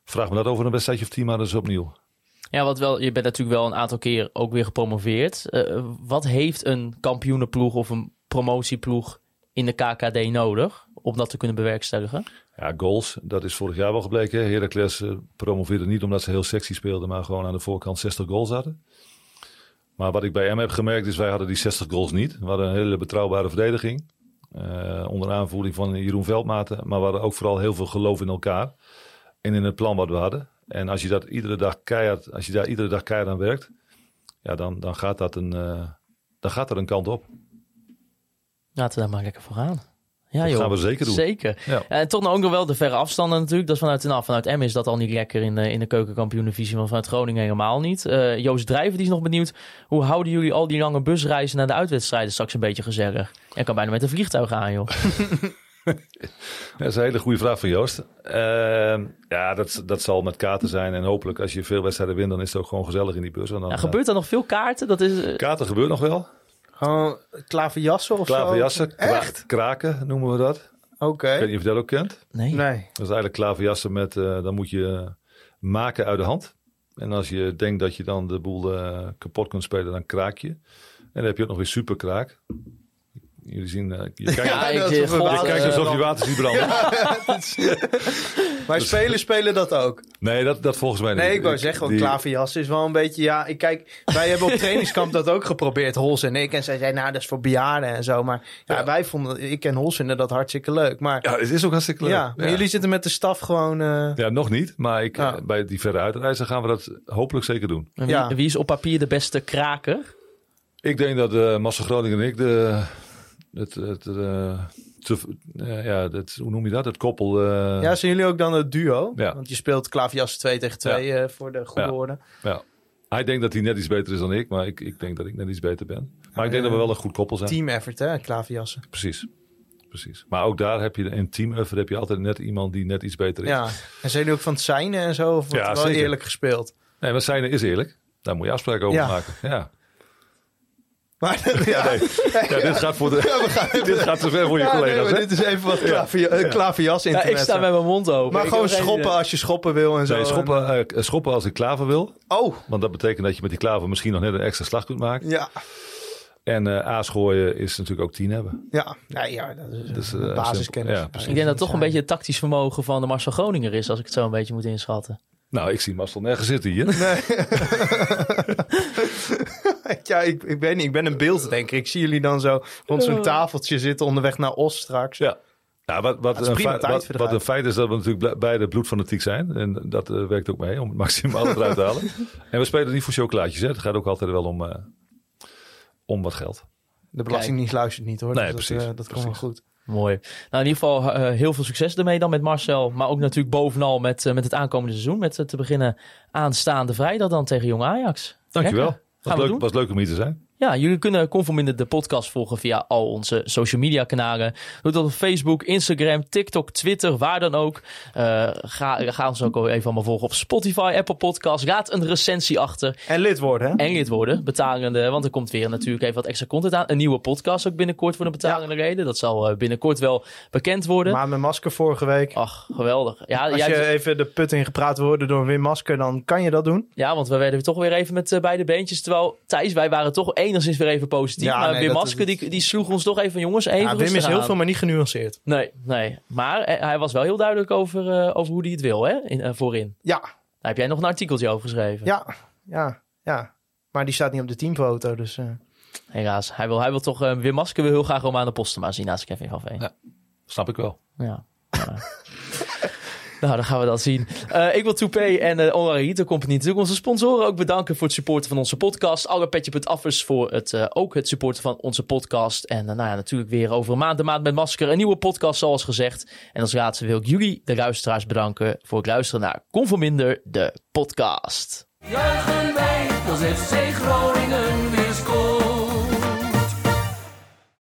S5: vraag me dat over een wedstrijdje of tien maar eens opnieuw.
S3: Ja, wat wel, je bent natuurlijk wel een aantal keer ook weer gepromoveerd. Eh, wat heeft een kampioenenploeg of een promotieploeg in de KKD nodig om dat te kunnen bewerkstelligen?
S5: Ja, goals, dat is vorig jaar wel gebleken. Heracles eh, promoveerde niet omdat ze heel sexy speelden. Maar gewoon aan de voorkant 60 goals hadden. Maar wat ik bij hem heb gemerkt is, wij hadden die 60 goals niet. We hadden een hele betrouwbare verdediging. Eh, onder aanvoering van Jeroen Veldmaten. Maar we hadden ook vooral heel veel geloof in elkaar. En in het plan wat we hadden. En als je, dat iedere dag keihard, als je daar iedere dag keihard aan werkt. Ja, dan, dan, gaat, dat een, eh, dan gaat er een kant op.
S3: Laten we daar maar lekker voor gaan. Ja,
S5: Dat
S3: joh.
S5: gaan we zeker doen.
S3: Zeker.
S5: Ja.
S3: En toch nog ook nog wel de verre afstanden natuurlijk. Dat is vanuit, nou, vanuit M is dat al niet lekker in de, in de keukenkampioen-divisie. Maar vanuit Groningen helemaal niet. Eh, Joost Drijven die is nog benieuwd. Hoe houden jullie al die lange busreizen naar de uitwedstrijden straks een beetje gezellig? En kan bijna met een vliegtuig aan, joh. [laughs]
S5: Dat is een hele goede vraag van Joost. Ehm, ja, dat, dat zal met kaarten zijn. En hopelijk als je veel wedstrijden wint, dan is het ook gewoon gezellig in die bus. En dan,
S3: Ja, gebeurt er nog veel kaarten? Dat is, eh,
S5: eh, kaarten gebeurt nog wel.
S4: Gewoon klaverjassen of zo?
S5: Klaverjassen, kra-
S4: Echt?
S5: kraken noemen we dat.
S4: Oké.
S5: Ik weet niet of je dat ook kent.
S3: nee.
S4: Nee.
S5: Dat is eigenlijk klaverjassen met, eh, dan moet je maken uit de hand. En als je denkt dat je dan de boel eh, kapot kunt spelen, dan kraak je. En dan heb je ook nog weer superkraak. Jullie zien, eh, je [laughs] kijkt,
S3: Ja,
S4: Ja,
S3: ik,
S4: is
S5: je kijkt
S3: eh,
S5: alsof je water ziet branden. [laughs] [laughs]
S4: Maar spelers spelen dat ook.
S5: Nee, dat, dat volgens mij niet.
S4: Nee, ik wou zeggen, want
S5: die-
S4: klaverjas is wel een beetje... Ja, ik kijk, wij hebben op trainingskamp dat ook geprobeerd, Hols en ik. En zij zei, nou, dat is voor bejaarden en zo. Maar ja,
S5: Ja.
S4: wij vonden, ik en Hols vinden dat hartstikke leuk. Maar ja,
S5: Ja, het is ook hartstikke leuk.
S4: maar jullie zitten met de staf gewoon... eh,
S5: Ja, nog niet. Maar ik,
S4: Ja.
S5: eh, bij die verre uitreizen gaan we dat hopelijk zeker doen.
S3: En wie,
S4: Ja.
S3: wie is op papier de beste kraker?
S5: Ik denk dat uh, Massa Groningen en ik de... Het, het, eh, te- eh, ja, het, hoe noem je dat? Het koppel... eh,
S4: ja, zijn jullie ook dan het duo?
S5: Ja.
S4: Want je speelt klaverjas 2 tegen 2 eh, voor de goede
S5: Ja.
S4: orde.
S5: ja. Hij denkt dat hij net iets beter is dan ik. Maar ik, ik denk dat ik net iets beter ben. Maar ik denk dat we wel een goed koppel zijn.
S4: Team effort, hè, klaverjassen.
S5: Precies. Precies. Maar ook daar heb je in team effort heb je altijd net iemand die net iets beter is.
S4: Ja. En zijn jullie ook van het zijne en zo? Of wordt wel
S5: zeker.
S4: eerlijk gespeeld?
S5: Nee, maar zijn is eerlijk. Daar moet je afspraken over maken. Ja.
S4: Maar, [laughs]
S5: Ja, nee. [laughs] ja, dit gaat voor de. [laughs] dit gaat te ver voor je
S4: Ja, nee,
S5: collega's. hè?
S4: dit is even wat klaverja- eh, klaverjas
S3: Ja,
S4: internet.
S3: ik sta met mijn mond open.
S4: Maar
S3: Ik
S4: gewoon schoppen als je schoppen wil en zo.
S5: Nee, schoppen, eh, schoppen als ik klaver wil.
S4: Oh,
S5: Want dat betekent dat je met die klaver misschien nog net een extra slag kunt maken.
S4: ja.
S5: En eh aas gooien is natuurlijk ook tien hebben.
S4: Ja, nee, ja dat is
S5: Dus,
S4: een
S5: eh,
S4: basiskennis.
S5: Ja.
S3: Ik denk dat het toch een beetje het tactisch vermogen van de Marcel Groninger is, als ik het zo een beetje moet inschatten.
S5: Nou, ik zie Marcel nergens zitten hier.
S4: Ja, ik, ik weet niet. Ik ben een beelddenker. Ik zie jullie dan zo rond zo'n tafeltje zitten onderweg naar Os straks.
S5: Ja. Nou, wat, wat, een feit, wat, een feit is dat we natuurlijk beide bloedfanatiek zijn. En dat eh, werkt ook mee om het maximaal eruit te halen. [laughs] En we spelen niet voor chocolaatjes. Hè. Het gaat ook altijd wel om, eh, om wat geld.
S4: De Belastingdienst luistert niet hoor.
S5: Nee,
S4: dus
S5: precies,
S4: Dat, eh, dat komt wel goed.
S3: Mooi. Nou, in ieder geval heel veel succes ermee dan met Marcel. Maar ook natuurlijk bovenal met, met het aankomende seizoen. Met te beginnen aanstaande vrijdag dan tegen Jong Ajax.
S5: Dankjewel. Was leuk,
S3: doen.
S5: was leuk om hier te zijn.
S3: Ja, jullie kunnen Conforminder de podcast volgen via al onze social media kanalen. Doe dat op Facebook, Instagram, TikTok, Twitter, waar dan ook. Eh, ga, ga ons ook even allemaal volgen op Spotify, Apple Podcasts. Laat een recensie achter.
S4: En lid worden, hè?
S3: En lid worden, betalende, want er komt weer natuurlijk even wat extra content aan. Een nieuwe podcast ook binnenkort voor de betalende reden. Dat zal eh, binnenkort wel bekend worden.
S4: Maar met masker vorige week.
S3: Ach, geweldig. Ja,
S4: Als
S3: jij,
S4: je even de put in gepraat worden door Wim Masker, dan kan je dat doen.
S3: ja, want we werden toch weer even met eh, beide beentjes. Terwijl Thijs, wij waren toch enigszins weer even positief.
S4: Ja,
S3: maar
S4: nee,
S3: Wim Masker, die, die sloeg ons toch even, jongens, even
S4: Ja, Wim is heel
S3: aan.
S4: veel, maar niet genuanceerd.
S3: Nee, nee. Maar eh, hij was wel heel duidelijk over, eh, over hoe hij het wil, hè? In, eh, voorin.
S4: Ja,
S3: Daar heb jij nog een artikeltje over geschreven.
S4: ja, ja, ja. Maar die staat niet op de teamfoto, dus... eh,
S3: Helaas. Hij wil, hij wil toch... Wim Masker wil heel graag Romane Postema zien naast Kevin van Veen.
S5: Ja. Snap ik wel.
S3: Ja. Nou, dan gaan we dat zien. Uh, ik wil Toupé en uh, Onlarito Company natuurlijk onze sponsoren ook bedanken voor het supporten van onze podcast. Allerpetje.affers voor het, uh, ook het supporten van onze podcast. En nou ja, natuurlijk weer over een maand de maand met masker. Een nieuwe podcast zoals gezegd. En als laatste wil ik jullie, de luisteraars, bedanken voor het luisteren naar Conforminder, de podcast.
S1: Wij FC